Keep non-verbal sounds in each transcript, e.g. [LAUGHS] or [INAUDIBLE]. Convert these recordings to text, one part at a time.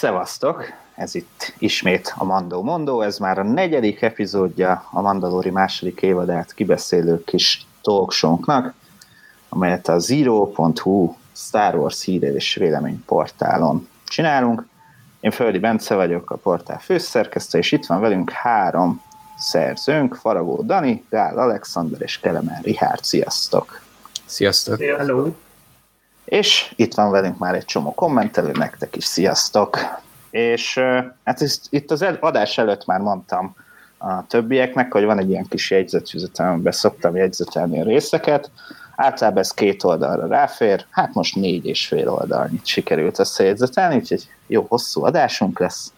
szevasztok! Ez itt ismét a Mandó Mondó, ez már a negyedik epizódja a Mandalori második évadát kibeszélő kis talkshownknak, amelyet a Zero.hu Star Wars hír és vélemény portálon csinálunk. Én Földi Bence vagyok, a portál főszerkesztő, és itt van velünk három szerzőnk, Faragó Dani, Gál Alexander és Kelemen Rihárd. Sziasztok! Sziasztok! Hello! És itt van velünk már egy csomó kommentelő, nektek is sziasztok! És hát ezt, itt az adás előtt már mondtam a többieknek, hogy van egy ilyen kis jegyzetfüzetem, amiben szoktam jegyzetelni a részeket, általában ez két oldalra ráfér, hát most négy és fél oldalnyit sikerült összejegyzetelni, úgyhogy jó hosszú adásunk lesz.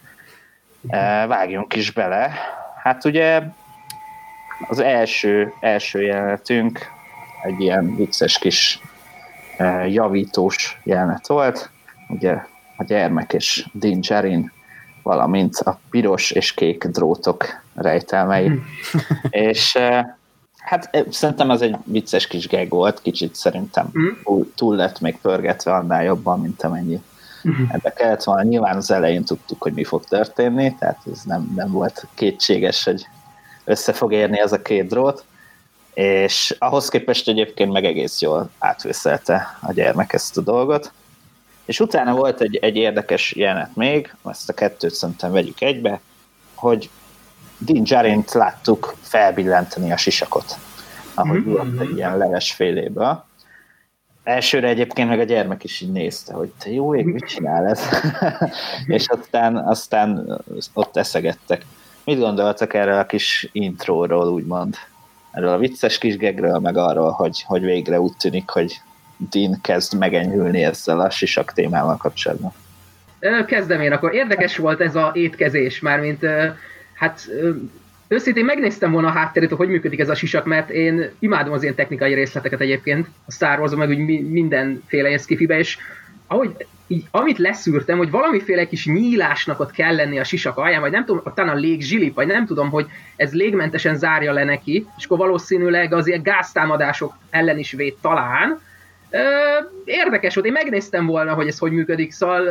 Vágjunk is bele. Hát ugye az első, első jelenetünk egy ilyen vicces kis javítós jelenet volt, ugye a gyermek és Din Djarin, valamint a piros és kék drótok rejtelmei. Mm. [LAUGHS] és hát szerintem az egy vicces kis gag volt, kicsit szerintem mm. túl lett még pörgetve annál jobban, mint amennyi mm. ebbe kellett volna. Nyilván az elején tudtuk, hogy mi fog történni, tehát ez nem, nem volt kétséges, hogy össze fog érni az a két drót, és ahhoz képest egyébként meg egész jól átvészelte a gyermek ezt a dolgot. És utána volt egy, egy érdekes jelenet még, ezt a kettőt szerintem vegyük egybe, hogy Din Djarint láttuk felbillenteni a sisakot, ahogy mm-hmm. volt egy ilyen leves féléből. Elsőre egyébként meg a gyermek is így nézte, hogy te jó ég, mit csinál ez? [LAUGHS] és aztán, aztán ott eszegettek. Mit gondoltak erről a kis intróról, úgymond? Erről a vicces kis gegről, meg arról, hogy, hogy végre úgy tűnik, hogy Dean kezd megenyhülni ezzel a sisak témával kapcsolatban. Kezdem én akkor. Érdekes volt ez a étkezés, mármint hát őszintén megnéztem volna a hátterét, hogy működik ez a sisak, mert én imádom az ilyen technikai részleteket egyébként, a Star Wars, meg úgy mindenféle ilyen skifibe, és ahogy így, amit leszűrtem, hogy valamiféle kis nyílásnak ott kell lenni a sisak alján, vagy nem tudom, talán a légzsilip, vagy nem tudom, hogy ez légmentesen zárja le neki, és akkor valószínűleg az ilyen gáztámadások ellen is véd talán, Érdekes volt, én megnéztem volna, hogy ez hogy működik, szóval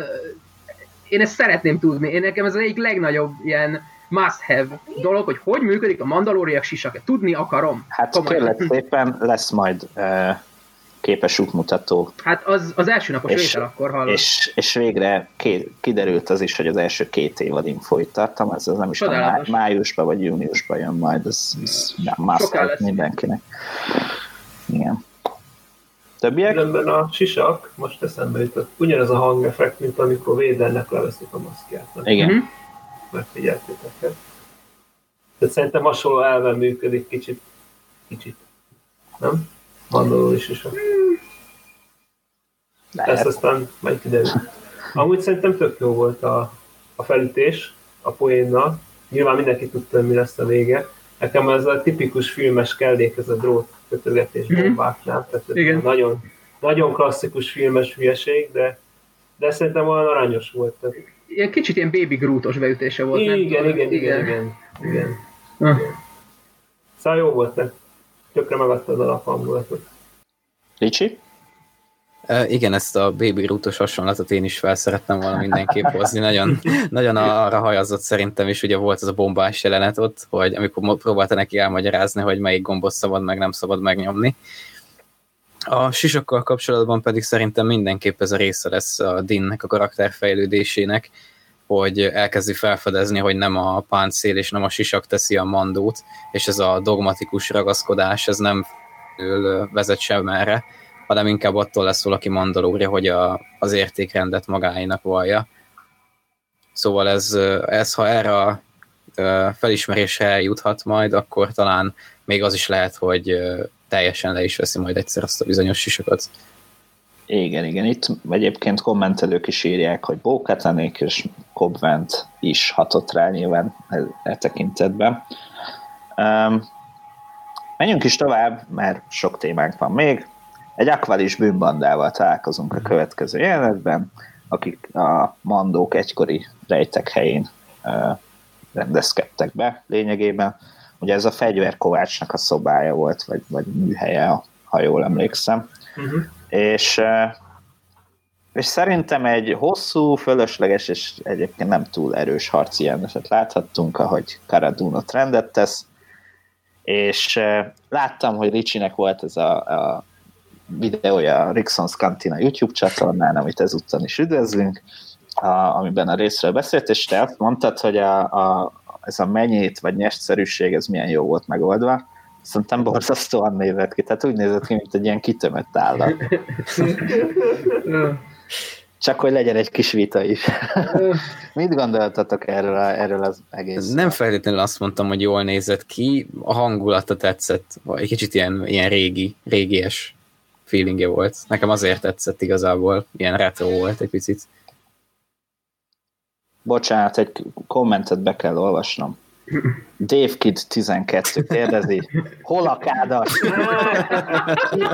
én ezt szeretném tudni. Én nekem ez az egyik legnagyobb ilyen must-have dolog, hogy hogy működik a mandalóriak sisak. Tudni akarom. Hát kérlek szépen lesz majd uh, képes útmutató. Hát az, az első napos és, vétel akkor hallom. És, és végre ké, kiderült az is, hogy az első két évad infoit tartam, ez az nem is tudom, májusban vagy júniusban jön majd, ez, ez must mindenkinek. Igen. Többiek? Különben a sisak, most eszembe jutott, ugyanez a hangeffekt, mint amikor Védernek leveszik a maszkját. Nem? Igen. Mm-hmm. Megfigyeltétek? Tehát szerintem hasonló elven működik kicsit. Kicsit. Nem? Mandoló is is. Ezt aztán majd kiderül. Amúgy szerintem tök jó volt a, a felütés a poénnal. Nyilván mindenki tudta, hogy mi lesz a vége. Nekem ez a tipikus filmes kellék, ez a drót kötögetés bombáknál. Tehát Igen. Nagyon, nagyon klasszikus filmes hülyeség, de, de szerintem olyan aranyos volt. Tehát... Ilyen kicsit ilyen baby grútos beütése volt. Igen, nem? igen, igen, igen, igen, igen. Ah. Szóval jó volt, te. Tökre megadtad a alaphangulatot. Ricsi? Uh, igen, ezt a Baby Rootos hasonlatot én is fel szerettem volna mindenképp hozni. Nagyon, nagyon arra hajazott szerintem is, ugye volt az a bombás jelenet ott, hogy amikor próbálta neki elmagyarázni, hogy melyik gombot szabad meg, nem szabad megnyomni. A sisakkal kapcsolatban pedig szerintem mindenképp ez a része lesz a Dinnek a karakterfejlődésének, hogy elkezdi felfedezni, hogy nem a páncél és nem a sisak teszi a mandót, és ez a dogmatikus ragaszkodás, ez nem vezet sem erre, hanem inkább attól lesz valaki mandalória, hogy a, az értékrendet magáinak vallja. Szóval ez, ez ha erre a felismerésre eljuthat majd, akkor talán még az is lehet, hogy teljesen le is veszi majd egyszer azt a bizonyos sisokat. Igen, igen. Itt egyébként kommentelők is írják, hogy Bókatanék és Cobvent is hatott rá nyilván e, e tekintetben. Um, menjünk is tovább, mert sok témánk van még. Egy akvalis bűnbandával találkozunk a következő jelenetben, akik a mandók egykori rejtek helyén uh, rendezkedtek be lényegében. Ugye ez a fegyverkovácsnak a szobája volt, vagy, vagy műhelye, ha jól emlékszem. Uh-huh. És és szerintem egy hosszú, fölösleges és egyébként nem túl erős harci jelenetet láthattunk, ahogy Karadunot rendet tesz, és láttam, hogy Ricsinek volt ez a, a videója Rixon's Cantina YouTube csatornán, amit ezúttal is üdvözlünk, a, amiben a részről beszélt, és te azt mondtad, hogy a, a, ez a mennyét vagy nyestszerűség, ez milyen jó volt megoldva. Szerintem borzasztóan nézett ki, tehát úgy nézett ki, mint egy ilyen kitömött állat. [LAUGHS] Csak hogy legyen egy kis vita is. [LAUGHS] Mit gondoltatok erről, erről az egész? Nem feltétlenül azt mondtam, hogy jól nézett ki, a hangulata tetszett, vagy egy kicsit ilyen, ilyen régi, régies feelingje volt. Nekem azért tetszett igazából, ilyen retro volt egy picit. Bocsánat, egy kommentet be kell olvasnom. Dave Kid 12 kérdezi, hol a kádas?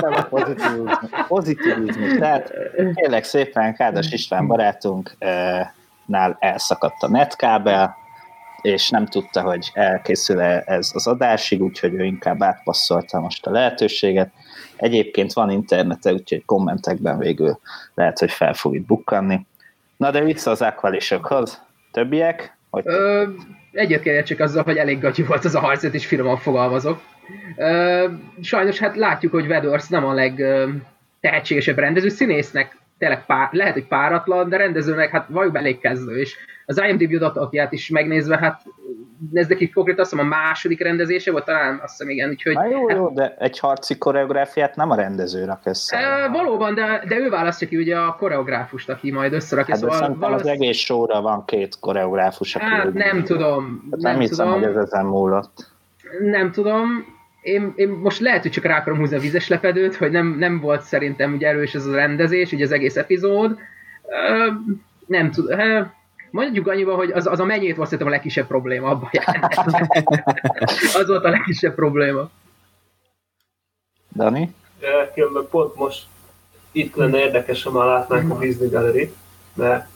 a pozitivizmus. pozitivizmus. Tehát kérlek szépen Kádas István barátunknál elszakadt a netkábel, és nem tudta, hogy elkészül -e ez az adásig, úgyhogy ő inkább átpasszolta most a lehetőséget. Egyébként van internete, úgyhogy kommentekben végül lehet, hogy fel fog itt bukkanni. Na de vissza az akvalisokhoz. Többiek? Hogy Ö, egyet csak azzal, hogy elég gatyú volt az a harcet, és finoman fogalmazok. Sajnos hát látjuk, hogy Vedors nem a legtehetségesebb rendező színésznek, tényleg pár, lehet, hogy páratlan, de rendezőnek hát valljuk elég kezdő, és az IMDb adatok is megnézve, hát ez neki konkrétan azt hiszem a második rendezése volt, talán azt hiszem igen. Úgyhogy, hát jó, hát, jó, de egy harci koreográfiát nem a rendező rak össze. E, valóban, de, de ő választja ki ugye a koreográfust, aki majd összerakja. Hát szóval valasz... az egész showra van két koreográfus, aki Hát nem tudom. Hát nem, nem hiszem, tudom. hogy ez ezen múlott. Nem tudom. Én, én most lehet, hogy csak rá akarom húzni a vizes lepedőt, hogy nem, nem volt szerintem ugye erős ez a rendezés, ugye az egész epizód. Uh, nem tudom. Mondjuk annyiban, hogy az, az a mennyét volt szerintem a legkisebb probléma abban Az volt a legkisebb probléma. Dani? Különben pont most itt lenne érdekes, ha már látnánk a Disney Gallery, mert,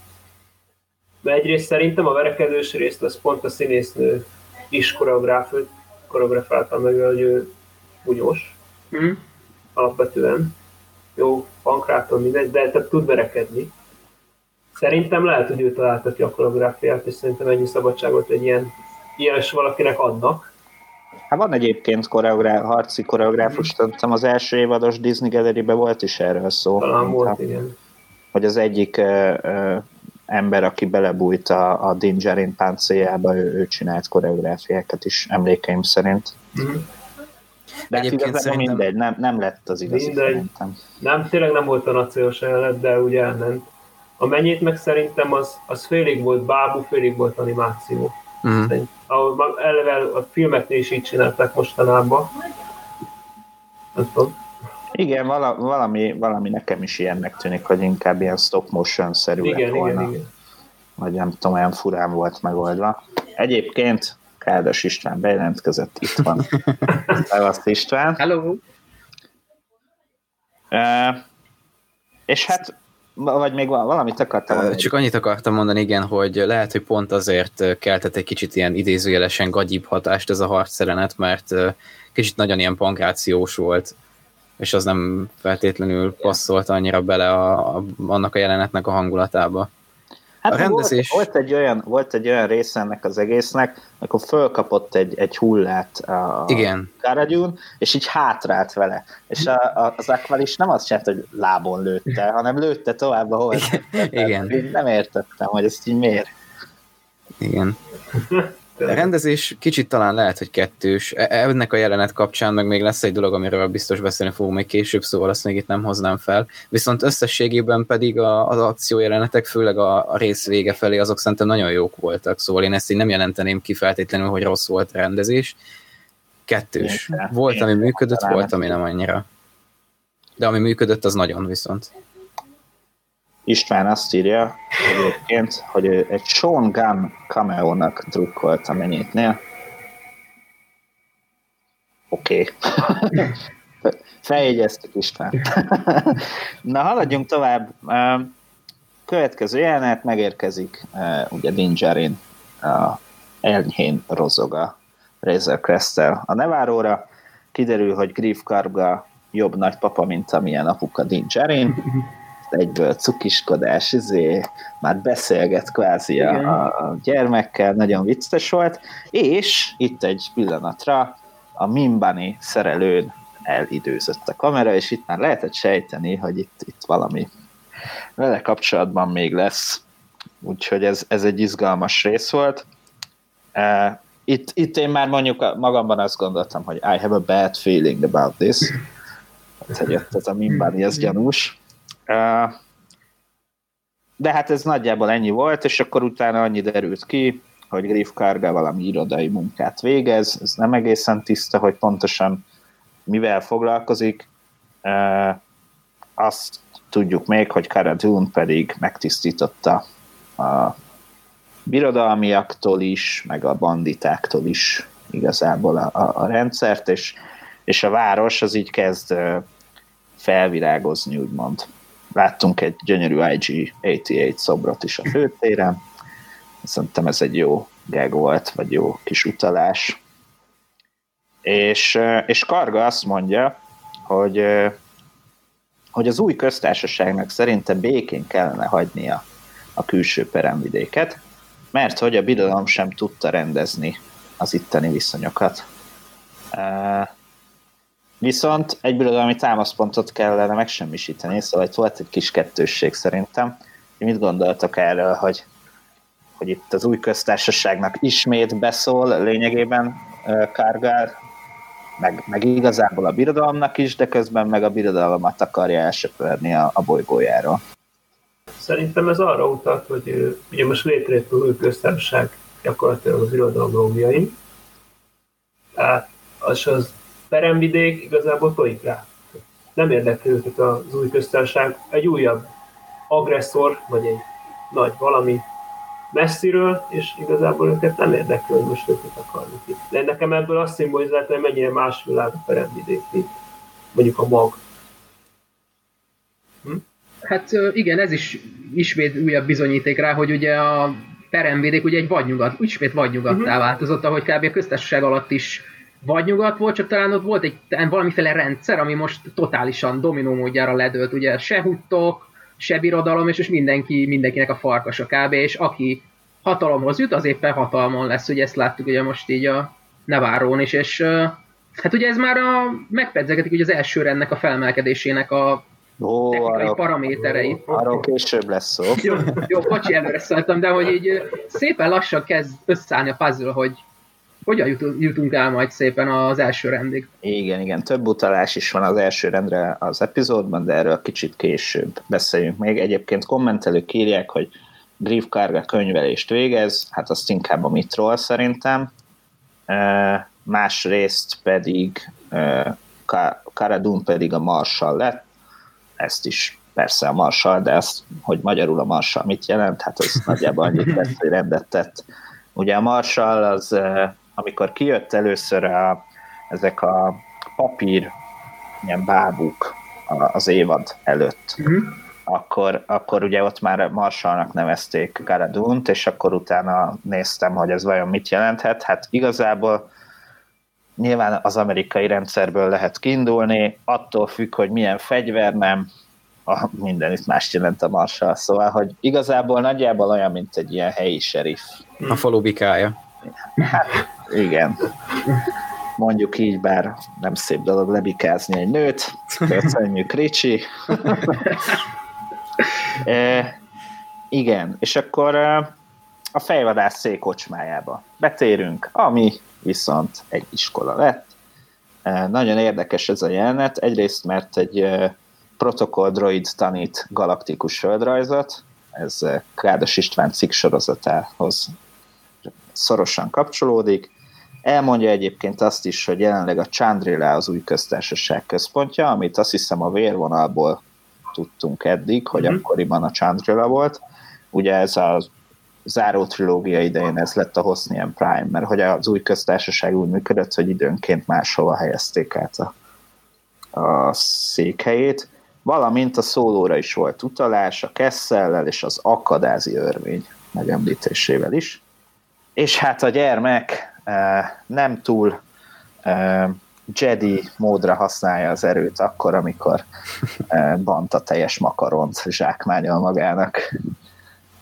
mert egyrészt szerintem a verekedős részt az pont a színésznő is koreografálta meg, hogy ő bunyós, mm. alapvetően. Jó, pankráton mindegy, de tehát tud verekedni. Szerintem lehet, hogy ő találta ki a koreográfiát, és szerintem ennyi szabadságot egy ilyen ilyes valakinek adnak. Hát van egyébként koreográ- harci koreográfus, mm. az első évados Disney gallery volt is erről szó. Talán volt, hát, igen. Hogy az egyik uh, uh, ember, aki belebújt a, a Dingerin páncéljába, ő, ő csinált koreográfiákat is, emlékeim szerint. Mm. De hát Egyébként szerintem... mindegy, nem, nem lett az igazi mindegy. szerintem. Nem, tényleg nem volt a naciós jelenet, de ugye elment. A mennyit meg szerintem az, az félig volt bábú, félig volt animáció. Mm. Ahol eleve a filmeknél is így csinálták mostanában. Nem tudom. Igen, vala, valami, valami nekem is ilyennek tűnik, hogy inkább ilyen stop motion-szerű igen, lett volna. Igen, igen. Vagy nem tudom, olyan furán volt megoldva. Egyébként Kádas István bejelentkezett, itt van. [LAUGHS] Szevasz István. Hello. Uh, és hát vagy még valamit akartam mondani? Csak annyit akartam mondani, igen, hogy lehet, hogy pont azért keltett egy kicsit ilyen idézőjelesen gagyibb hatást ez a harcszerenet, mert kicsit nagyon ilyen pankrációs volt, és az nem feltétlenül passzolt annyira bele a, a, annak a jelenetnek a hangulatába. Hát a rendezés... volt, volt, egy olyan, volt egy olyan része ennek az egésznek, akkor fölkapott egy, egy hullát a Igen. Karagyún, és így hátrált vele. És a, a, az Aqualis nem azt csinált, hogy lábon lőtte, hanem lőtte tovább, ahol Igen. Így nem értettem, hogy ezt így miért. Igen. A rendezés kicsit talán lehet, hogy kettős. E, ennek a jelenet kapcsán meg még lesz egy dolog, amiről biztos beszélni fogunk még később, szóval azt még itt nem hoznám fel. Viszont összességében pedig a, az akciójelenetek, főleg a, a rész vége felé, azok szerintem nagyon jók voltak, szóval én ezt így nem jelenteném ki feltétlenül, hogy rossz volt a rendezés. Kettős. Volt, ami működött, volt, ami nem annyira. De ami működött, az nagyon viszont. István azt írja egyébként, hogy ő egy Sean Gunn cameo-nak drukkolt a mennyitnél. Oké. Okay. [LAUGHS] Feljegyeztük István. Na, haladjunk tovább. Következő jelenet megérkezik ugye Dingerin a enyhén rozog a Razor crest a Neváróra. Kiderül, hogy Griff Karga jobb nagypapa, mint amilyen apuka Dingerin egyből cukiskodás, izé, már beszélget kvázi a, a gyermekkel, nagyon vicces volt, és itt egy pillanatra a Mimbani szerelőn elidőzött a kamera, és itt már lehetett sejteni, hogy itt, itt valami vele kapcsolatban még lesz. Úgyhogy ez, ez egy izgalmas rész volt. Uh, itt, itt én már mondjuk magamban azt gondoltam, hogy I have a bad feeling about this. Hát, hogy jött ez a Mimbani, ez gyanús. De hát ez nagyjából ennyi volt, és akkor utána annyi derült ki, hogy Griff Karga valami irodai munkát végez, ez nem egészen tiszta, hogy pontosan mivel foglalkozik. Azt tudjuk még, hogy Cara Dune pedig megtisztította a birodalmiaktól is, meg a banditáktól is igazából a, a, a rendszert, és, és a város az így kezd felvirágozni, úgymond. Láttunk egy gyönyörű IG-88 szobrot is a főtéren, szerintem ez egy jó gag volt, vagy jó kis utalás. És, és Karga azt mondja, hogy, hogy az új köztársaságnak szerinte békén kellene hagynia a külső peremvidéket, mert hogy a birodalom sem tudta rendezni az itteni viszonyokat. Viszont egy birodalmi támaszpontot kellene megsemmisíteni, szóval itt volt egy kis kettősség szerintem. Mit gondoltak erről, hogy, hogy itt az új köztársaságnak ismét beszól lényegében Kárgár, meg, meg igazából a birodalomnak is, de közben meg a birodalmat akarja elsöpörni a, a bolygójáról. Szerintem ez arra utat, hogy ugye most létrejött a új köztársaság gyakorlatilag az irodalom tehát az az peremvidék igazából tojik rá. Nem érdekli őket az új köztársaság, egy újabb agresszor, vagy egy nagy valami messziről, és igazából őket nem érdekli, hogy most őket akarnak itt. De nekem ebből azt szimbolizálta, hogy mennyire más világ a peremvidék, mint mondjuk a mag. Hm? Hát igen, ez is ismét újabb bizonyíték rá, hogy ugye a peremvidék ugye egy vadnyugat, ismét vadnyugattá uh-huh. változott, ahogy kb. a köztársaság alatt is vadnyugat volt, csak talán ott volt egy valamiféle rendszer, ami most totálisan dominó módjára ledőlt, ugye se huttok, se birodalom, és, és mindenki, mindenkinek a farkasa kb. És aki hatalomhoz jut, az éppen hatalmon lesz, ugye ezt láttuk ugye most így a Nevárón is, és hát ugye ez már a, megpedzegetik ugye az első rendnek a felmelkedésének a Ó, technikai arra, paramétereit. Arról később lesz szó. Jó, jó bocsi, előre szóltam, de hogy így szépen lassan kezd összeállni a puzzle, hogy hogyan jutunk el majd szépen az első rendig. Igen, igen, több utalás is van az első rendre az epizódban, de erről kicsit később beszéljünk még. Egyébként kommentelők írják, hogy Grief Karga könyvelést végez, hát azt inkább a Mitról szerintem. Másrészt pedig Karadun pedig a Marshall lett, ezt is persze a Marshall, de azt, hogy magyarul a Marshall mit jelent, hát az nagyjából annyit tett, hogy rendet tett. Ugye a Marshall az amikor kijött először a, ezek a papír ilyen bábuk az évad előtt, uh-huh. akkor, akkor ugye ott már Marsalnak nevezték Garadunt, és akkor utána néztem, hogy ez vajon mit jelenthet. Hát igazából nyilván az amerikai rendszerből lehet kiindulni, attól függ, hogy milyen fegyver nem, a, minden itt mást jelent a Marshall, szóval, hogy igazából nagyjából olyan, mint egy ilyen helyi sheriff. A falu bikája. [LAUGHS] Igen. Mondjuk így, bár nem szép dolog lebikázni egy nőt. Köszönjük, Ricsi. [LAUGHS] e, igen, és akkor e, a fejvadász székocsmájába betérünk, ami viszont egy iskola lett. E, nagyon érdekes ez a jelenet, egyrészt mert egy e, protokoll droid tanít galaktikus földrajzot, ez Kádas István cikk sorozatához szorosan kapcsolódik. Elmondja egyébként azt is, hogy jelenleg a Chandrila az új köztársaság központja, amit azt hiszem a vérvonalból tudtunk eddig, hogy mm-hmm. akkoriban a Chandrila volt. Ugye ez a záró trilógia idején ez lett a Hosnian Prime, mert hogy az új köztársaság úgy működött, hogy időnként máshova helyezték át a, a székhelyét, valamint a szólóra is volt utalás, a Kessellel és az akadázi örvény megemlítésével is és hát a gyermek nem túl Jedi módra használja az erőt akkor, amikor banta teljes makaront zsákmányol magának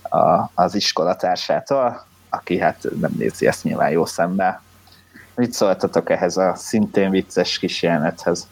a, az iskolatársától, aki hát nem nézi ezt nyilván jó szemmel. Mit szóltatok ehhez a szintén vicces kis jelenethez?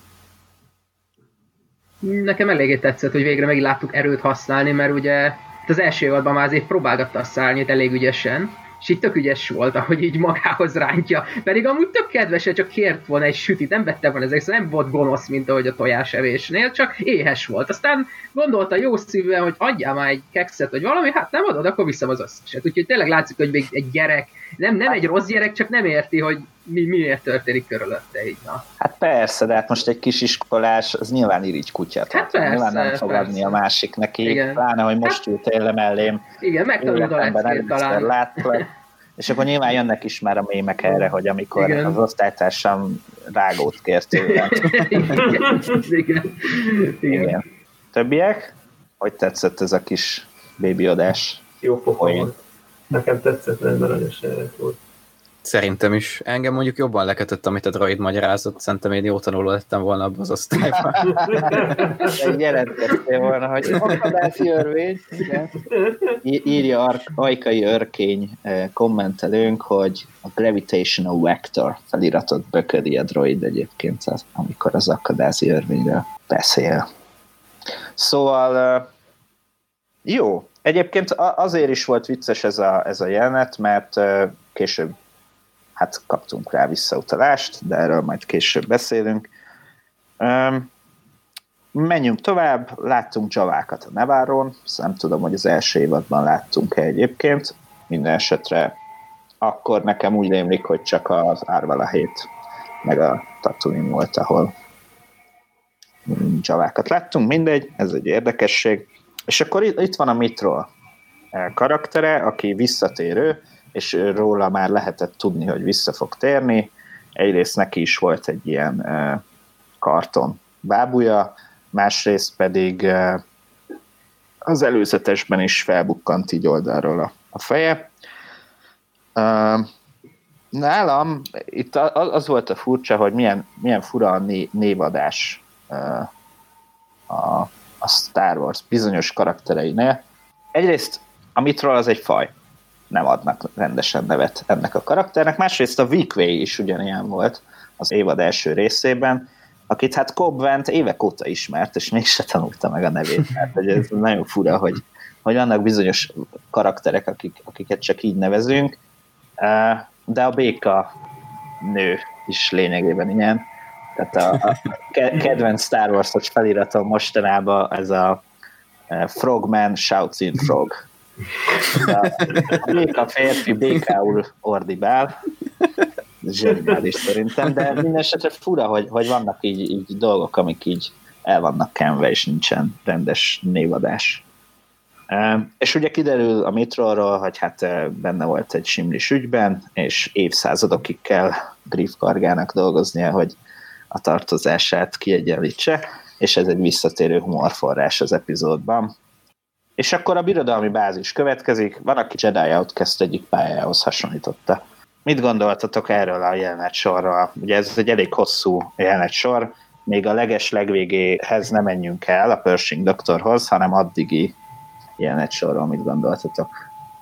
Nekem eléggé tetszett, hogy végre megint láttuk erőt használni, mert ugye az első évadban már azért próbálgatta a szárnyét elég ügyesen, és így tök ügyes volt, ahogy így magához rántja. Pedig amúgy tök kedves, csak kért volna egy sütit, nem vette volna ezek, szóval nem volt gonosz, mint ahogy a tojásevésnél, csak éhes volt. Aztán gondolta jó szívűen, hogy adjál már egy kekszet, vagy valami, hát nem adod, akkor viszem az összeset. Úgyhogy tényleg látszik, hogy még egy gyerek, nem, nem egy rossz gyerek, csak nem érti, hogy mi, miért történik körülötte így. Na. Hát persze, de hát most egy kis iskolás, az nyilván irigy kutyát. Hát persze, nyilván nem fog persze. adni a másik neki, Igen. pláne, hogy most Hát- ültél le mellém. Igen, megtanulod a leckét talán. Látlak. [LAUGHS] És akkor nyilván jönnek is már a mémek erre, hogy amikor Igen. az osztálytársam rágót kért tőlem. igen, [LAUGHS] igen, igen. Igen. Többiek? Hogy tetszett ez a kis bébiodás? Jó pofa volt. Nekem tetszett, mert aranyos jelenet volt. Szerintem is. Engem mondjuk jobban lekötött, amit a droid magyarázott. Szerintem én jó tanuló lettem volna abban az osztályban. [LAUGHS] Egy jelentkeztél volna, hogy akadászi örvény. Igen. Írja Ajkai Örkény eh, kommentelőnk, hogy a Gravitational Vector feliratot böködi a droid egyébként, az- amikor az akadázi örvényről beszél. Szóval eh, jó. Egyébként azért is volt vicces ez a, ez a jelenet, mert később hát kaptunk rá visszautalást, de erről majd később beszélünk. Um, menjünk tovább, láttunk csavákat a Neváron, nem tudom, hogy az első évadban láttunk-e egyébként, minden esetre akkor nekem úgy rémlik, hogy csak az Árvala 7 meg a Tatooine volt, ahol csavákat láttunk, mindegy, ez egy érdekesség. És akkor itt, van a Mitrol eh, karaktere, aki visszatérő, és róla már lehetett tudni, hogy vissza fog térni. Egyrészt neki is volt egy ilyen eh, karton bábúja, másrészt pedig eh, az előzetesben is felbukkant így oldalról a, a feje. Nálam itt az volt a furcsa, hogy milyen, milyen fura a né, névadás a, a Star Wars bizonyos karaktereinél. Egyrészt a Mitról az egy faj, nem adnak rendesen nevet ennek a karakternek, másrészt a Weekway is ugyanilyen volt az évad első részében, akit hát Cobb Vent évek óta ismert, és mégse tanulta meg a nevét, mert hogy ez nagyon fura, hogy, hogy vannak bizonyos karakterek, akik, akiket csak így nevezünk, Eh, de a béka nő is lényegében ilyen. Tehát a, a ke- kedvenc Star Wars-os feliratom mostanában ez a eh, Frogman shouts in frog. A, a béka férfi békául ordibál. Zseniális szerintem, de minden esetre fura, hogy, hogy vannak így, így dolgok, amik így el vannak kenve, és nincsen rendes névadás. Uh, és ugye kiderül a Mitrolról, hogy hát uh, benne volt egy simlis ügyben, és évszázadokig kell Griff Kargának dolgoznia, hogy a tartozását kiegyenlítse, és ez egy visszatérő humorforrás az epizódban. És akkor a birodalmi bázis következik, van, aki Jedi Outcast egyik pályához hasonlította. Mit gondoltatok erről a jelenet sorról? Ugye ez egy elég hosszú jelenet sor, még a leges legvégéhez nem menjünk el, a Pershing doktorhoz, hanem addigi jelenet sorról mit gondoltatok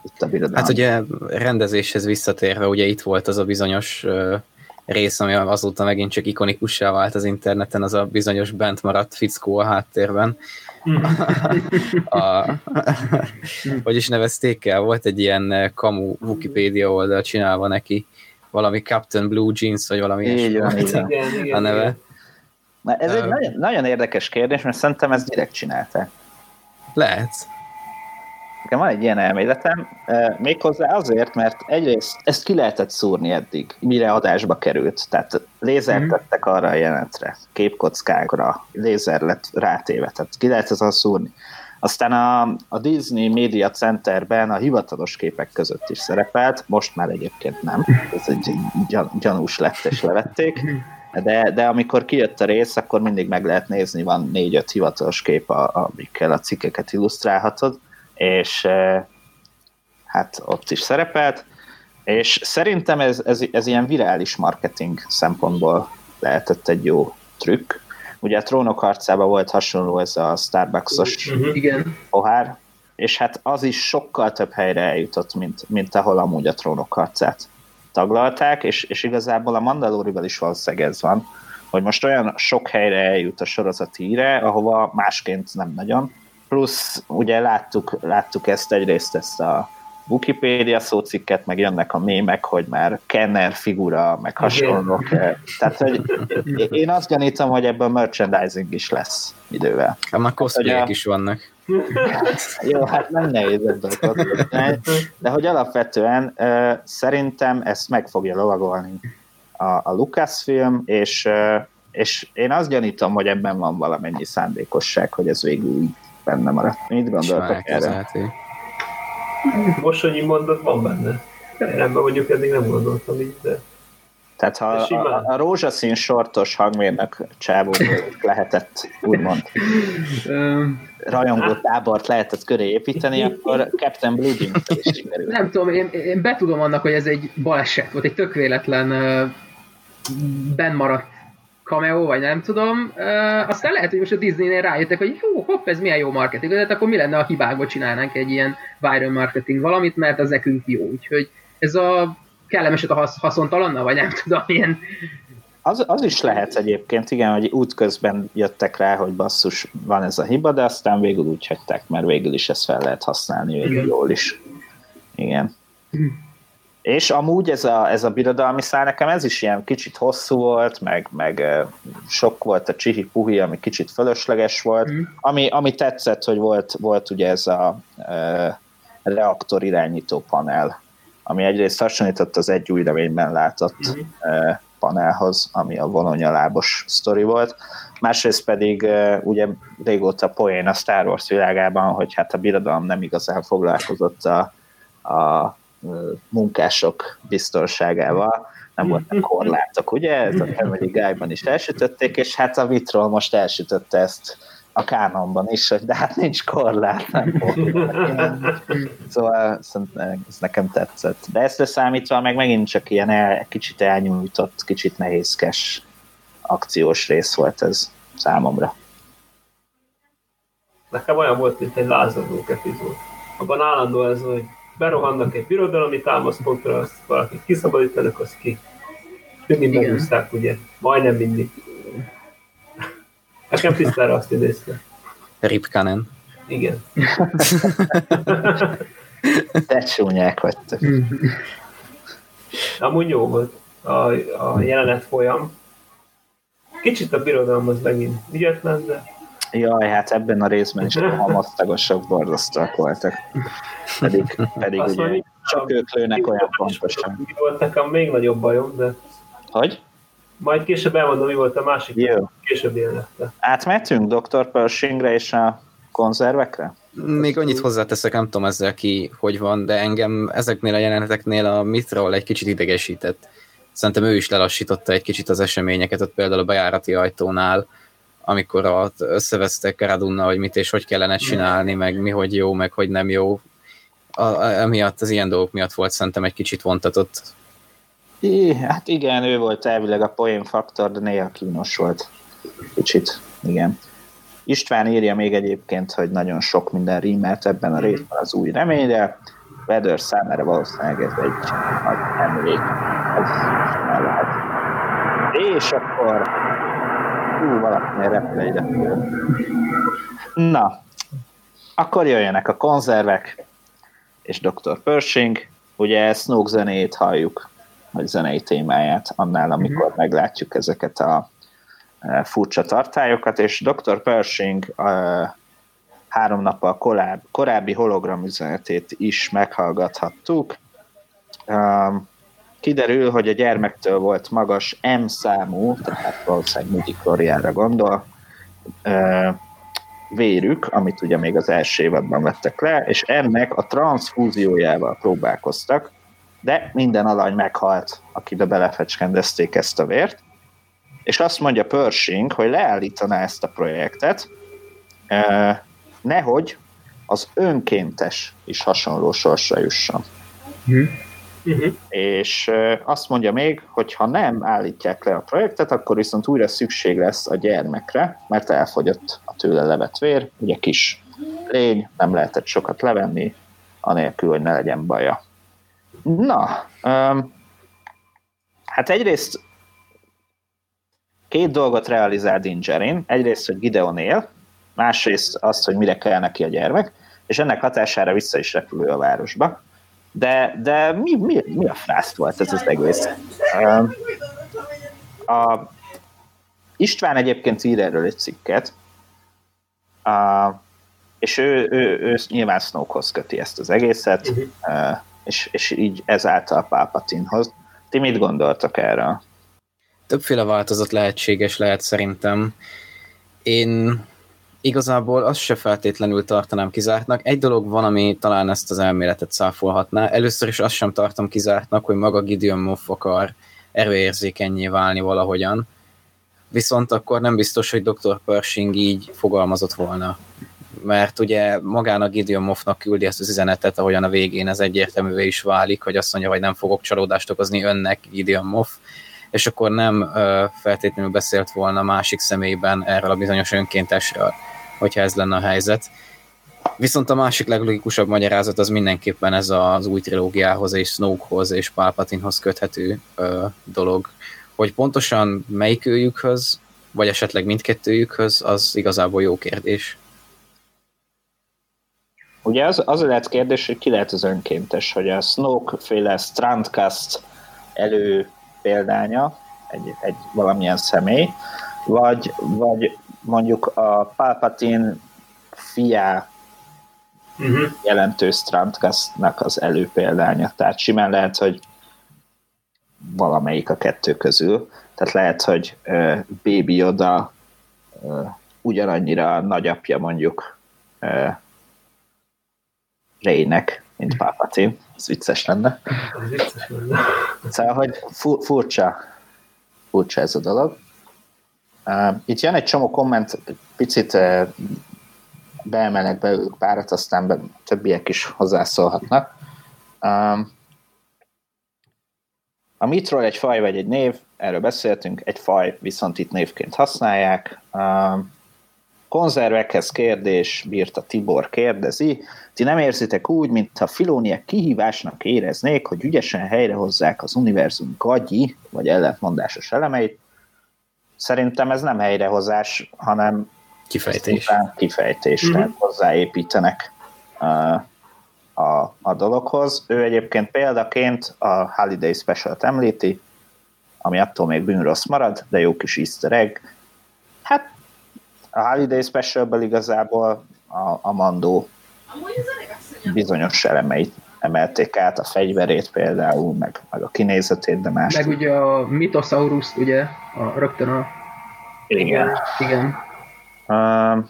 itt a birodalom? Hát ugye rendezéshez visszatérve, ugye itt volt az a bizonyos rész, ami azóta megint csak ikonikussá vált az interneten, az a bizonyos bent maradt fickó a háttérben. [LAUGHS] A, hogy is nevezték el, volt egy ilyen eh, kamu Wikipedia oldal csinálva neki, valami Captain Blue Jeans, vagy valami Így ilyesmi a- Igen, a neve. igen. Na, ez egy Ö. nagyon, nagyon érdekes kérdés, mert szerintem ezt direkt csinálták. Lehet. Nekem van egy ilyen elméletem, méghozzá azért, mert egyrészt ezt ki lehetett szúrni eddig, mire adásba került. Tehát lézert Mhm. tettek arra a jelenetre, képkockákra, lézer lett rátéve, tehát ki lehet ezt szúrni. Aztán a, a Disney Media Centerben a hivatalos képek között is szerepelt, most már egyébként nem, ez egy gyan, gyanús lett és levették, de, de amikor kijött a rész, akkor mindig meg lehet nézni, van négy-öt hivatalos kép, a- amikkel a cikkeket illusztrálhatod, és hát ott is szerepelt, és szerintem ez, ez, ez ilyen virális marketing szempontból lehetett egy jó trükk. Ugye a trónok harcában volt hasonló ez a Starbucks-os uh-huh. Igen. pohár, és hát az is sokkal több helyre eljutott, mint, mint ahol amúgy a trónok harcát taglalták, és, és igazából a Mandalorival is valószínűleg ez van, hogy most olyan sok helyre eljut a sorozat íre, ahova másként nem nagyon. Plusz ugye láttuk, láttuk ezt egyrészt ezt a Wikipedia szócikket, meg jönnek a mémek, hogy már Kenner figura, meg hasonlók. Tehát, hogy én azt gyanítom, hogy ebből merchandising is lesz idővel. Hát már cosplayek is vannak. Jó, hát nem nehéz ebből de hogy alapvetően szerintem ezt meg fogja lovagolni a, a Lucasfilm, és, és én azt gyanítom, hogy ebben van valamennyi szándékosság, hogy ez végül így benne maradt. Mit gondoltok erre? Mosonyi mondat van benne. Ebben mondjuk eddig nem gondoltam így, de... Tehát ha a, a rózsaszín sortos hangmérnök csávó lehetett, úgymond, rajongó tábort lehetett köré építeni, akkor Captain Blue Jeans is sikerült. [LAUGHS] Nem tudom, én, én betudom annak, hogy ez egy baleset volt, egy tök véletlen uh, benmaradt cameo, vagy nem tudom. Uh, aztán lehet, hogy most a Disney-nél rájöttek, hogy hú, hopp, ez milyen jó marketing, de hát akkor mi lenne, a hibákból csinálnánk egy ilyen viral marketing valamit, mert az nekünk jó. Úgyhogy ez a kellemeset a hasz, haszontalannal, vagy nem tudom, ilyen... Az, az is lehet egyébként, igen, hogy útközben jöttek rá, hogy basszus, van ez a hiba, de aztán végül úgy hagyták, mert végül is ezt fel lehet használni végül jól is. Igen. És amúgy ez a, ez a birodalmi szál, nekem ez is ilyen kicsit hosszú volt, meg, meg sok volt a csihi puhi, ami kicsit fölösleges volt. Mm. Ami, ami tetszett, hogy volt, volt ugye ez a e, reaktor irányító panel, ami egyrészt hasonlított az egy új reményben látott mm. panelhoz, ami a vononyalábos sztori volt. Másrészt pedig ugye régóta poén a Star Wars világában, hogy hát a birodalom nem igazán foglalkozott a, a munkások biztonságával, nem voltak korlátok, ugye? Ez a Family Guy-ban is elsütötték, és hát a Vitról most elsütötte ezt a kánonban is, hogy de hát nincs korlát, nem Szóval ez nekem tetszett. De ezt leszámítva meg megint csak ilyen el, kicsit elnyújtott, kicsit nehézkes akciós rész volt ez számomra. Nekem olyan volt, mint egy lázadók epizód. Abban állandó ez, hogy berohannak egy birodalmi támaszpontra, azt valakit kiszabadítanak, az ki. Mindig megúzták, ugye? Majdnem mindig. Nekem tisztára azt idézte. Rip Cannon. Igen. [LAUGHS] Te csúnyák vagytok. Amúgy jó volt a, a jelenet folyam. Kicsit a birodalom az megint ügyetlen, de... Jaj, hát ebben a részben is a [LAUGHS] hamasztagosok borzasztóak voltak. Pedig, pedig Azt ugye csak ők lőnek olyan pontosan. Mi volt nekem még nagyobb bajom, de... Hogy? Majd később elmondom, mi volt a másik. Jó. Később jelenette. Átmentünk Dr. Pershingre és a konzervekre? Még annyit hozzáteszek, nem tudom ezzel ki, hogy van, de engem ezeknél a jeleneteknél a Mithril egy kicsit idegesített. Szerintem ő is lelassította egy kicsit az eseményeket, ott például a bejárati ajtónál, amikor ott összevesztek Karadunna, hogy mit és hogy kellene csinálni, meg mi hogy jó, meg hogy nem jó. A, a, emiatt, az ilyen dolgok miatt volt szerintem egy kicsit vontatott. I, hát igen, ő volt elvileg a poén faktor, de néha kínos volt. Kicsit, igen. István írja még egyébként, hogy nagyon sok minden rímelt ebben a részben az új reményre. Weather számára valószínűleg ez egy nagy emlék. Ez lehet. És akkor Hú, valakinél repül egy Na, akkor jöjjenek a konzervek, és Dr. Pershing, ugye Snoke zenét halljuk, vagy zenei témáját annál, amikor mm-hmm. meglátjuk ezeket a e, furcsa tartályokat, és Dr. Pershing e, három nappal korábbi, korábbi hologram üzenetét is meghallgathattuk. Um, kiderül, hogy a gyermektől volt magas M számú, tehát valószínűleg midi gondol, vérük, amit ugye még az első évadban vettek le, és ennek a transfúziójával próbálkoztak, de minden alany meghalt, akibe belefecskendezték ezt a vért, és azt mondja Pershing, hogy leállítaná ezt a projektet, nehogy az önkéntes is hasonló sorsra jusson. Hm. Uh-huh. és azt mondja még, hogy ha nem állítják le a projektet, akkor viszont újra szükség lesz a gyermekre, mert elfogyott a tőle levett vér, ugye kis lény, nem lehetett sokat levenni, anélkül, hogy ne legyen baja. Na, um, hát egyrészt két dolgot realizál Dingerin. Egyrészt, hogy Gideon él, másrészt azt, hogy mire kell neki a gyermek, és ennek hatására vissza is repül a városba. De, de mi, mi, mi a frászt volt ez az egész? A István egyébként ír erről egy cikket, a, és ő, ő, ő nyilván Snokehoz köti ezt az egészet, uh-huh. és, és így ezáltal Palpatinhoz. Ti mit gondoltak erről? Többféle változat lehetséges lehet szerintem. Én igazából azt se feltétlenül tartanám kizártnak. Egy dolog van, ami talán ezt az elméletet száfolhatná. Először is azt sem tartom kizártnak, hogy maga Gideon Moff akar erőérzékenyé válni valahogyan. Viszont akkor nem biztos, hogy Dr. Pershing így fogalmazott volna. Mert ugye magának Gideon Moffnak küldi ezt az üzenetet, ahogyan a végén ez egyértelművé is válik, hogy azt mondja, hogy nem fogok csalódást okozni önnek, Gideon Moff, és akkor nem feltétlenül beszélt volna másik személyben erről a bizonyos önkéntesről hogyha ez lenne a helyzet. Viszont a másik leglogikusabb magyarázat az mindenképpen ez az új trilógiához és Snokehoz és Palpatinhoz köthető ö, dolog. Hogy pontosan melyik őjükhöz, vagy esetleg mindkettőjükhöz, az igazából jó kérdés. Ugye az, az lehet kérdés, hogy ki lehet az önkéntes, hogy a Snoke féle Strandcast elő példánya, egy, egy valamilyen személy, vagy, vagy mondjuk a Palpatine fiá uh-huh. jelentő Strandkastnak az előpéldánya. Tehát simán lehet, hogy valamelyik a kettő közül. Tehát lehet, hogy uh, Baby Yoda uh, ugyanannyira nagyapja mondjuk uh, Raynek, mint Palpatine. Ez vicces lenne. Ez vicces lenne. Szóval, hogy furcsa, furcsa ez a dolog. Itt jön egy csomó komment, picit beemelek belőlük párat, aztán be, többiek is hozzászólhatnak. A mitról egy faj vagy egy név, erről beszéltünk, egy faj viszont itt névként használják. Konzervekhez kérdés, bírta Tibor kérdezi. Ti nem érzitek úgy, mintha filóniek kihívásnak éreznék, hogy ügyesen helyrehozzák az univerzum gagyi, vagy ellentmondásos elemeit, Szerintem ez nem helyrehozás, hanem kifejtés. Kifejtés, mm-hmm. tehát hozzáépítenek uh, a, a dologhoz. Ő egyébként példaként a Holiday Special-t említi, ami attól még bűnrossz marad, de jó kis easter egg. Hát a Holiday Special-ből igazából a, a Mandó bizonyos elemeit emelték át, a fegyverét például, meg, meg a kinézetét, de más. Meg ugye a Mythosaurus, ugye, a, rögtön a... Igen. Igen. Uh,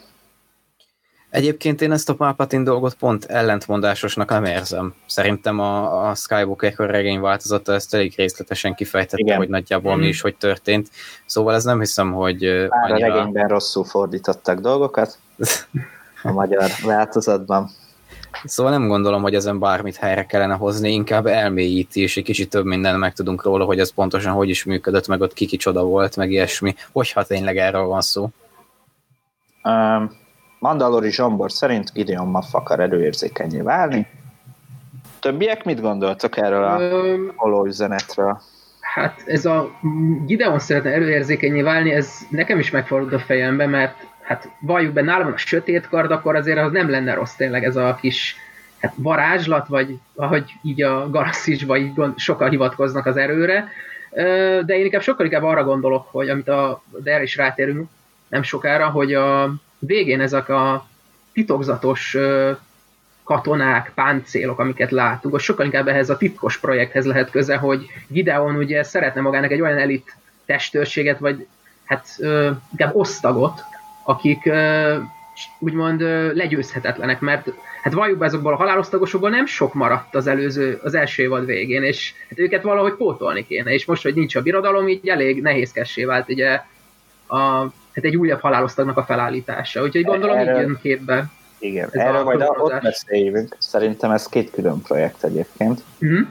Egyébként én ezt a Palpatine dolgot pont ellentmondásosnak nem érzem. Szerintem a, a Skywalker regény változata ezt elég részletesen kifejtette, Igen. hogy nagyjából mm. mi is hogy történt. Szóval ez nem hiszem, hogy Már annyira... a regényben rosszul fordítottak dolgokat [LAUGHS] a magyar változatban. Szóval nem gondolom, hogy ezen bármit helyre kellene hozni, inkább elmélyíti, és egy kicsit több minden megtudunk róla, hogy ez pontosan hogy is működött, meg ott ki kicsoda volt, meg ilyesmi. Hogyha tényleg erről van szó. Um, Mandalori Zsombor szerint Gideon Maff akar erőérzékenyé válni. Többiek mit gondoltak erről a um, holó üzenetről? Hát ez a Gideon szeretne erőérzékenyé válni, ez nekem is megfordult a fejembe, mert hát valljuk be, nálam a sötét kard, akkor azért az nem lenne rossz tényleg ez a kis hát varázslat, vagy ahogy így a galaxisban így gond, sokkal hivatkoznak az erőre, de én inkább sokkal inkább arra gondolok, hogy amit a, de erre is rátérünk nem sokára, hogy a végén ezek a titokzatos katonák, páncélok, amiket látunk, az sokkal inkább ehhez a titkos projekthez lehet köze, hogy Gideon ugye szeretne magának egy olyan elit testőrséget, vagy hát ö, inkább osztagot, akik úgymond legyőzhetetlenek, mert hát valljuk be azokból a halálosztagosokból nem sok maradt az előző, az első évad végén, és hát őket valahogy pótolni kéne, és most, hogy nincs a birodalom, így elég nehézkessé vált ugye a, hát egy újabb halálosztagnak a felállítása, úgyhogy gondolom Erről, így jön képbe. Igen, erről majd ott beszéljünk, szerintem ez két külön projekt egyébként. Uh-huh.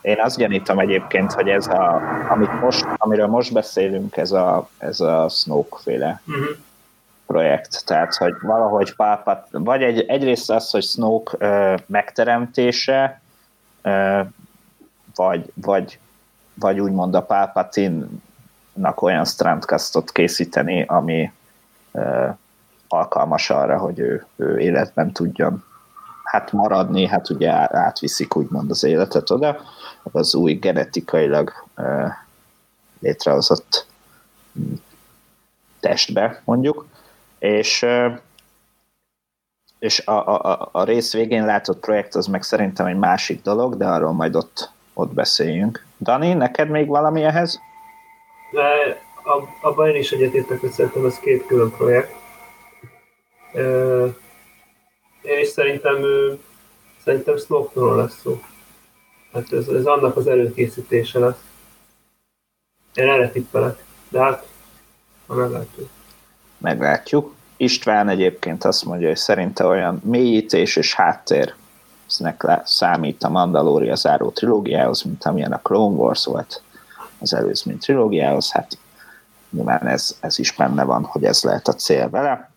Én azt gyanítom egyébként, hogy ez a, amit most, amiről most beszélünk, ez a, ez a Snoke féle uh-huh. Projekt. Tehát, hogy valahogy pápat, vagy egy, egyrészt az, hogy Snoke ö, megteremtése, ö, vagy, vagy, vagy úgymond a Palpatine-nak olyan strandcastot készíteni, ami ö, alkalmas arra, hogy ő, ő életben tudjon hát maradni, hát ugye átviszik úgymond az életet oda, az új genetikailag létrehozott testbe, mondjuk, és és a, a, a rész végén látott projekt az meg szerintem egy másik dolog, de arról majd ott, ott beszéljünk. Dani, neked még valami ehhez? De abban én is egyetértek, hogy szerintem ez két külön projekt és szerintem, szerintem Snoke-ról lesz szó. Hát ez, ez annak az előkészítése lesz. Én erre tippelek, de hát, ha meglátjuk. Meglátjuk. István egyébként azt mondja, hogy szerinte olyan mélyítés és háttér számít a Mandalória záró trilógiához, mint amilyen a Clone Wars volt az előzmény trilógiához, hát nyilván ez, ez is benne van, hogy ez lehet a cél vele.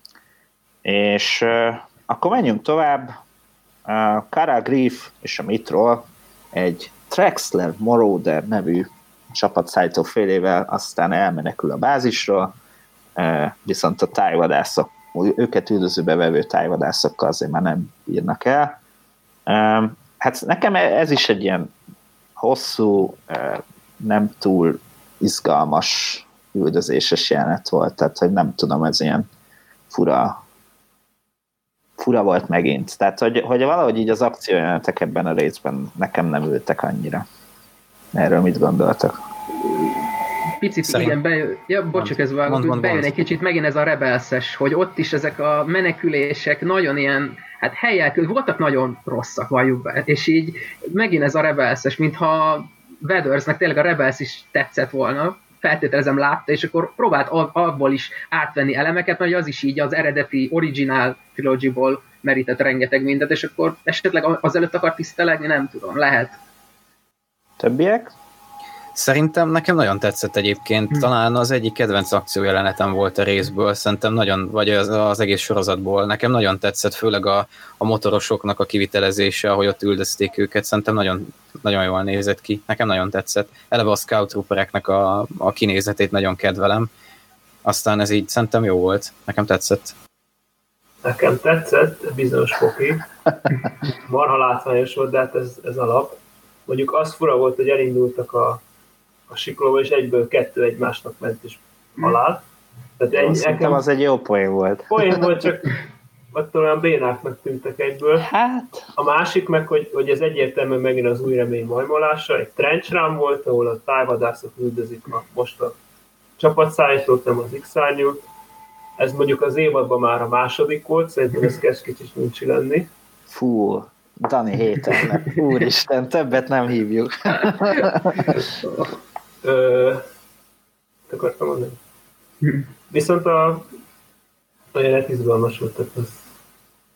És akkor menjünk tovább. Uh, Kara Grief és a Mitról egy Trexler Marauder nevű csapatszállító félével aztán elmenekül a bázisról, uh, viszont a tájvadászok, őket üldözőbe vevő tájvadászokkal azért már nem írnak el. Hát nekem ez is egy ilyen hosszú, nem túl izgalmas üldözéses jelenet volt, tehát hogy nem tudom, ez ilyen fura fura volt megint. Tehát, hogy, hogy valahogy így az akciójelenetek ebben a részben nekem nem ültek annyira. Erről mit gondoltak? Picit Szerint... igen, bejön, ja, bocs, ez vágott, mond, bejön egy kicsit megint ez a rebelszes, hogy ott is ezek a menekülések nagyon ilyen, hát helyek, voltak nagyon rosszak, valljuk be, és így megint ez a rebelszes, mintha Weathersnek tényleg a Rebels is tetszett volna, feltételezem látta, és akkor próbált abból is átvenni elemeket, mert az is így az eredeti original trilogyból merített rengeteg mindent, és akkor esetleg azelőtt akar tisztelegni, nem tudom, lehet. Többiek? Szerintem nekem nagyon tetszett egyébként, hm. talán az egyik kedvenc akciójelenetem volt a részből, szerintem nagyon, vagy az, az egész sorozatból, nekem nagyon tetszett, főleg a, a motorosoknak a kivitelezése, ahogy ott üldözték őket, szerintem nagyon, nagyon jól nézett ki, nekem nagyon tetszett. Eleve a Scout Troopereknek a, a kinézetét nagyon kedvelem, aztán ez így szerintem jó volt, nekem tetszett. Nekem tetszett, bizonyos foki. [LAUGHS] Marha látványos volt, de hát ez, ez alap. Mondjuk az fura volt, hogy elindultak a a siklóba, és egyből kettő egymásnak ment is halál. Tehát egy, Szerintem az egy jó poén volt. Poén volt, [LAUGHS] csak attól olyan bénáknak tűntek egyből. Hát... A másik meg, hogy, hogy ez egyértelműen megint az új remény majmolása, egy trench run volt, ahol a tájvadászok üldözik a, most a csapatszállítót, nem az x Ez mondjuk az évadban már a második volt, szerintem ez kezd kicsit nincs lenni. Fú, Dani héten, úristen, többet nem hívjuk. [LAUGHS] [LAUGHS] Ö, akartam mondani. Viszont a, a jelenet izgalmas volt, tehát az,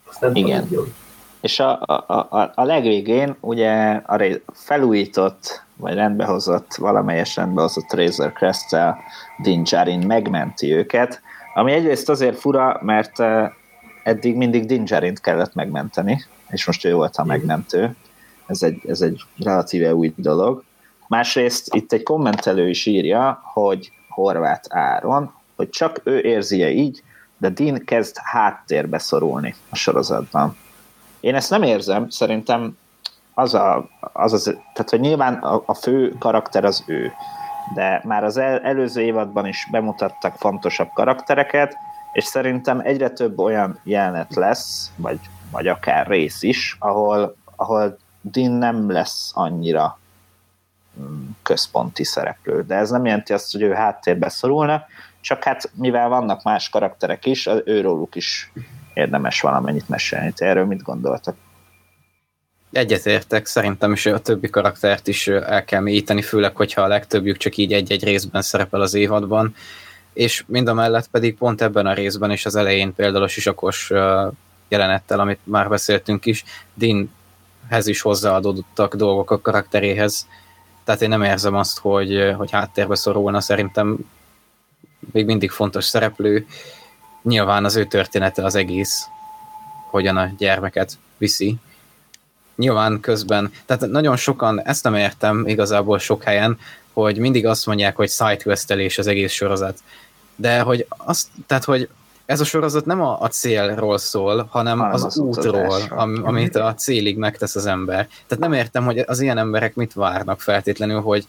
azt nem Igen. Tudom, És a, a, a, a legvégén ugye a felújított, vagy rendbehozott, valamelyes rendbehozott Razor Crest-tel Din Djarin megmenti őket, ami egyrészt azért fura, mert eddig mindig Din Djarin kellett megmenteni, és most ő volt a megmentő. Ez egy, ez egy relatíve új dolog. Másrészt itt egy kommentelő is írja, hogy Horváth Áron, hogy csak ő érzi -e így, de Dean kezd háttérbe szorulni a sorozatban. Én ezt nem érzem, szerintem az a, az, az tehát hogy nyilván a, a fő karakter az ő, de már az el, előző évadban is bemutattak fontosabb karaktereket, és szerintem egyre több olyan jelenet lesz, vagy, vagy akár rész is, ahol, ahol Dean nem lesz annyira központi szereplő. De ez nem jelenti azt, hogy ő háttérbe szorulna, csak hát mivel vannak más karakterek is, őróluk is érdemes valamennyit mesélni. Te erről mit gondoltak? Egyetértek, szerintem is a többi karaktert is el kell mélyíteni, főleg, hogyha a legtöbbjük csak így egy-egy részben szerepel az évadban, és mind a mellett pedig pont ebben a részben és az elején például a sisakos jelenettel, amit már beszéltünk is, Din filmhez is hozzáadódtak dolgok a karakteréhez. Tehát én nem érzem azt, hogy, hogy háttérbe szorulna, szerintem még mindig fontos szereplő. Nyilván az ő története az egész, hogyan a gyermeket viszi. Nyilván közben, tehát nagyon sokan, ezt nem értem igazából sok helyen, hogy mindig azt mondják, hogy sidequestelés az egész sorozat. De hogy azt, tehát hogy ez a sorozat nem a, a célról szól, hanem, hanem az, az útról, am, amit a célig megtesz az ember. Tehát nem értem, hogy az ilyen emberek mit várnak feltétlenül, hogy,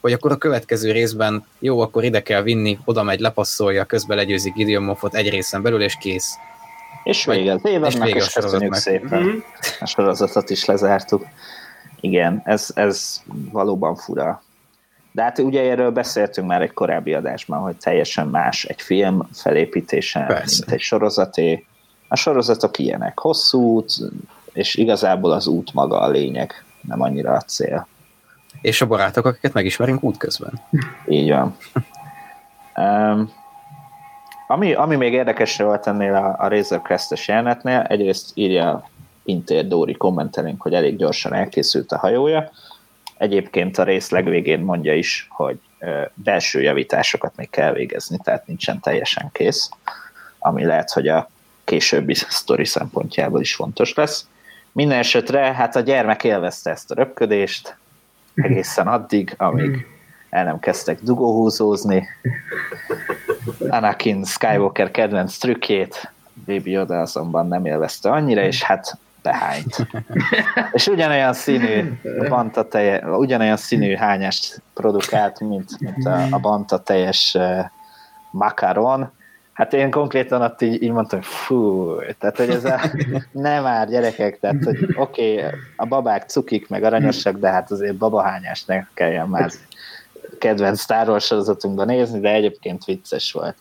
hogy akkor a következő részben jó, akkor ide kell vinni, oda megy, lepasszolja, közben legyőzik Gideon Moffot egy részen belül, és kész. És vége az évadnak, és, és köszönjük szépen. Mm-hmm. A sorozatot is lezártuk. Igen, ez, ez valóban fura. De hát ugye erről beszéltünk már egy korábbi adásban, hogy teljesen más egy film felépítése, Persze. mint egy sorozaté. A sorozatok ilyenek, hosszú út, és igazából az út maga a lényeg, nem annyira a cél. És a barátok, akiket megismerünk útközben. Így van. um, ami, ami még érdekes volt ennél a, a Razor Crest-es jelenetnél, egyrészt írja Pintér Dóri kommentelünk, hogy elég gyorsan elkészült a hajója, Egyébként a rész legvégén mondja is, hogy belső javításokat még kell végezni, tehát nincsen teljesen kész, ami lehet, hogy a későbbi [LAUGHS] sztori szempontjából is fontos lesz. Minden esetre, hát a gyermek élvezte ezt a röpködést egészen addig, amíg el nem kezdtek dugóhúzózni. Anakin Skywalker kedvenc trükkjét Baby Yoda azonban nem élvezte annyira, és hát behányt. [LAUGHS] És ugyanolyan színű [LAUGHS] banta teje, ugyanolyan színű hányást produkált, mint, mint a, a banta teljes makaron. Hát én konkrétan ott így, így mondtam, fú, tehát hogy ez a, [LAUGHS] nem már gyerekek, tehát hogy oké, okay, a babák cukik, meg aranyosak, de hát azért babahányást ne kelljen már kedvenc sorozatunkban nézni, de egyébként vicces volt.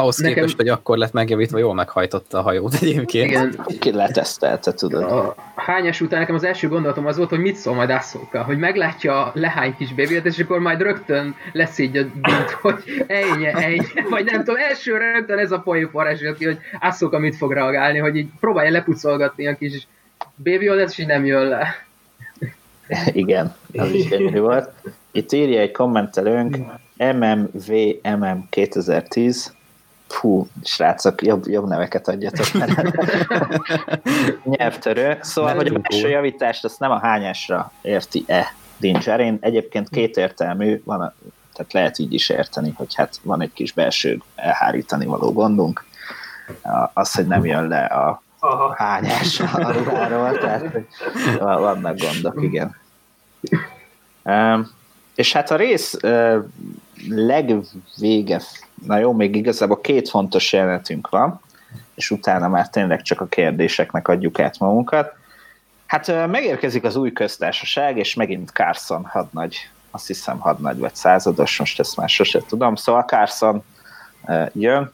Ahhoz Nekem... képest, hogy akkor lett megjavítva, jól meghajtotta a hajót egyébként. Igen. Ki letesztelte, tudod. A hányas után nekem az első gondolatom az volt, hogy mit szól majd Asszóka, hogy meglátja a lehány kis bébiát, és akkor majd rögtön lesz így a bint, hogy ennyi, ennyi, vagy nem tudom, első rögtön ez a poén forrás, hogy Asszóka mit fog reagálni, hogy így próbálja lepucolgatni a kis baby és így nem jön le. Igen, az is gyönyörű volt. Itt írja egy kommentelőnk, MMVMM 2010, Fú, srácok, jobb, jobb neveket adjatok. [LAUGHS] Nyelvtörő. Szóval, hogy a belső javítást azt nem a hányásra érti-e Dinger. Én egyébként kétértelmű, van a, tehát lehet így is érteni, hogy hát van egy kis belső elhárítani való gondunk. Az, hogy nem jön le a Aha. hányás a ruháról, tehát vannak gondok, igen. És hát a rész legvége, na jó, még igazából két fontos jelenetünk van, és utána már tényleg csak a kérdéseknek adjuk át magunkat. Hát megérkezik az új köztársaság, és megint Carson hadnagy, azt hiszem hadnagy vagy százados, most ezt már sose tudom. Szóval Carson jön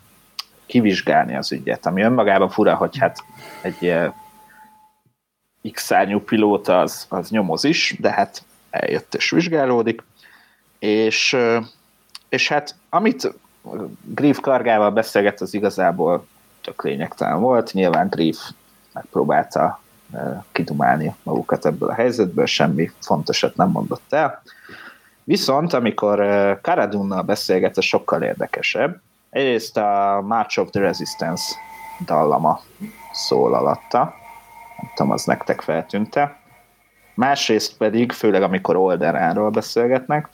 kivizsgálni az ügyet, ami önmagában fura, hogy hát egy X-szárnyú pilóta az, az nyomoz is, de hát eljött és vizsgálódik, és és hát amit Griff kargával beszélget, az igazából csak lényegtelen volt. Nyilván Griff megpróbálta kidumálni magukat ebből a helyzetből, semmi fontosat nem mondott el. Viszont amikor Karadunnal beszélget, az sokkal érdekesebb. Egyrészt a March of the Resistance dallama szól alatta, nem tudom, az nektek feltűnte. Másrészt pedig, főleg amikor Olderánról beszélgetnek,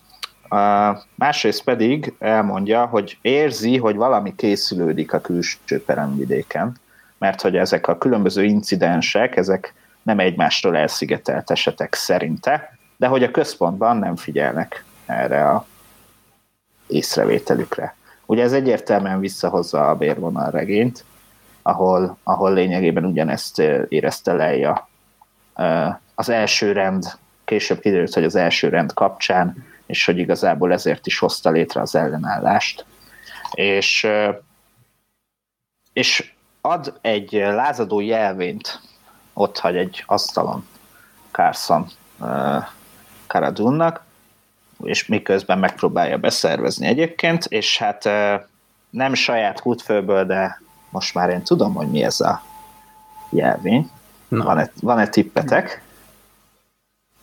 másrészt pedig elmondja, hogy érzi, hogy valami készülődik a külső peremvidéken, mert hogy ezek a különböző incidensek, ezek nem egymástól elszigetelt esetek szerinte, de hogy a központban nem figyelnek erre a észrevételükre. Ugye ez egyértelműen visszahozza a bérvonal regényt, ahol, ahol lényegében ugyanezt érezte Leia az első rend, később kiderült, hogy az első rend kapcsán és hogy igazából ezért is hozta létre az ellenállást. És, és ad egy lázadó jelvényt, ott hagy egy asztalon Carson Karadunnak, és miközben megpróbálja beszervezni egyébként, és hát nem saját kútfőből, de most már én tudom, hogy mi ez a jelvény. Na, Van-e, van-e tippetek?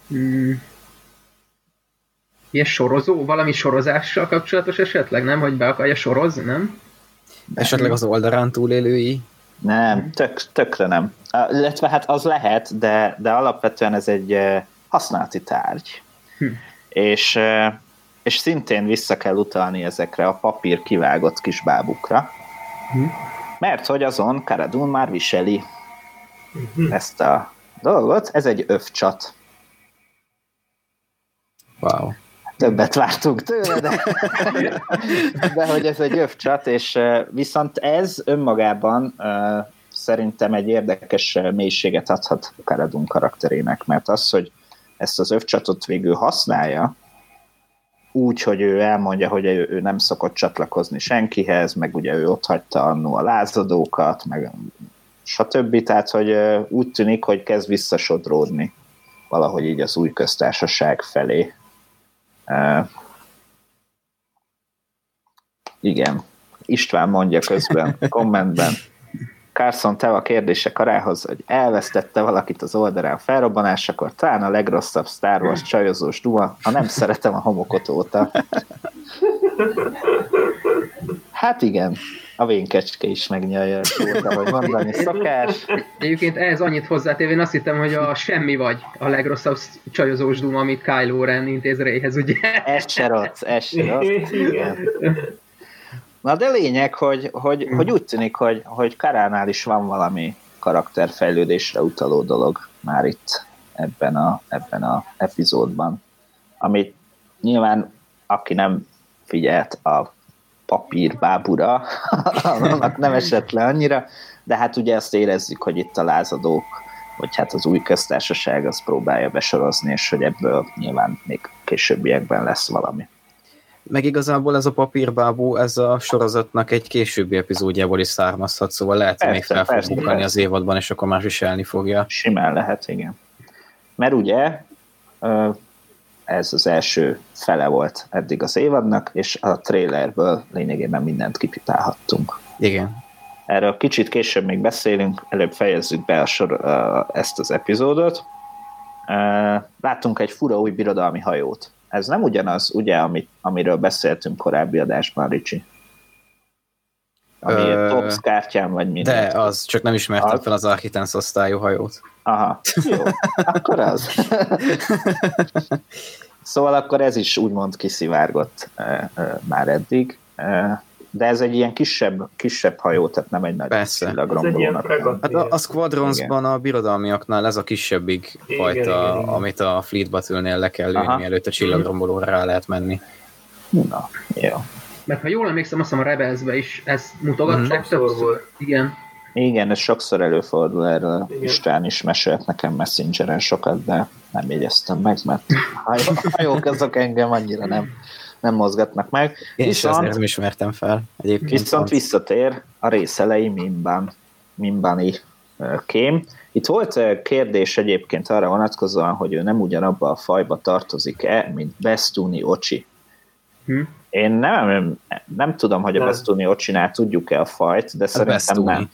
Hmm. Ilyen sorozó, valami sorozással kapcsolatos esetleg, nem? Hogy be akarja sorozni, nem? esetleg az oldalán túlélői. Nem, tök, tökre nem. Illetve hát az lehet, de, de alapvetően ez egy használati tárgy. Hm. És, és szintén vissza kell utalni ezekre a papír kivágott kis bábukra, Hm. mert hogy azon Karadun már viseli Mhm. ezt a dolgot. Ez egy övcsat. Wow. Többet vártunk tőle, de, [LAUGHS] de hogy ez egy övcsat, és viszont ez önmagában szerintem egy érdekes mélységet adhat Karadun karakterének, mert az, hogy ezt az övcsatot végül használja, úgy, hogy ő elmondja, hogy ő, ő nem szokott csatlakozni senkihez, meg ugye ő ott hagyta annó a lázadókat, meg stb. Tehát, hogy úgy tűnik, hogy kezd visszasodródni valahogy így az új köztársaság felé. Igen. István mondja közben, kommentben. Carson, te a kérdése karához, hogy elvesztette valakit az oldalán felrobbanásakor, talán a legrosszabb Star Wars csajozós duma, ha nem szeretem a homokot óta. Hát igen, a vénkecske is megnyalja, óta, hogy mondani szokás. Egyébként ehhez annyit hozzátéve, én azt hittem, hogy a semmi vagy a legrosszabb csajozós duma, amit Kylo Ren intéz Reyhez, ugye? Ez se rossz, ez se rossz. Igen. Na de lényeg, hogy, hogy, hogy úgy tűnik, hogy, hogy Karánál is van valami karakterfejlődésre utaló dolog már itt ebben a, ebben a epizódban, amit nyilván aki nem figyelt a papírbábura, [LAUGHS] annak nem esett le annyira, de hát ugye ezt érezzük, hogy itt a lázadók, vagy hát az új köztársaság az próbálja besorozni, és hogy ebből nyilván még későbbiekben lesz valami. Meg igazából ez a papírbábú, ez a sorozatnak egy későbbi epizódjából is származhat, szóval lehet, hogy még fel fog bukani az évadban, és akkor más viselni fogja. Simán lehet, igen. Mert ugye ez az első fele volt eddig az évadnak, és a trailerből lényegében mindent kipipálhattunk. Igen. Erről kicsit később még beszélünk, előbb fejezzük be a sor, ezt az epizódot. Láttunk egy fura új birodalmi hajót. Ez nem ugyanaz, ugye, amit, amiről beszéltünk korábbi adásban, Ricsi? Ami Ö. Tops kártyán, vagy minden. De az, csak nem ismertem Az- fel az Architens osztályú hajót. Aha, [LAUGHS] jó, akkor az. szóval akkor ez is úgymond kiszivárgott e, e, már eddig, e, de ez egy ilyen kisebb, kisebb hajó, tehát nem egy nagy Persze. Ez. Hát a, a Squadronsban a birodalmiaknál ez a kisebbik Igen, fajta, igen, igen. amit a Fleet Battle-nél le kell lőni, Aha. mielőtt a csillagrombolóra rá lehet menni. Na, jó. Mert ha jól emlékszem, azt hiszem a Rebelsbe is ezt mutogatták Sokszor többször. volt. Igen. Igen, ez sokszor előfordul erről. Igen. István is mesélt nekem messengeren sokat, de nem jegyeztem meg, mert hajó, hajók azok engem annyira nem, nem mozgatnak meg. Én is Viszont- azért nem ismertem fel. Egyébként Viszont visszatér a rész elejé Mimban, Mimbani kém. Itt volt kérdés egyébként arra vonatkozóan, hogy ő nem ugyanabba a fajba tartozik-e, mint Bestuni Ocsi. Hm. Én nem, nem tudom, hogy a. Bestuni Ocsinál tudjuk-e a fajt, de szerintem Bestuni. nem.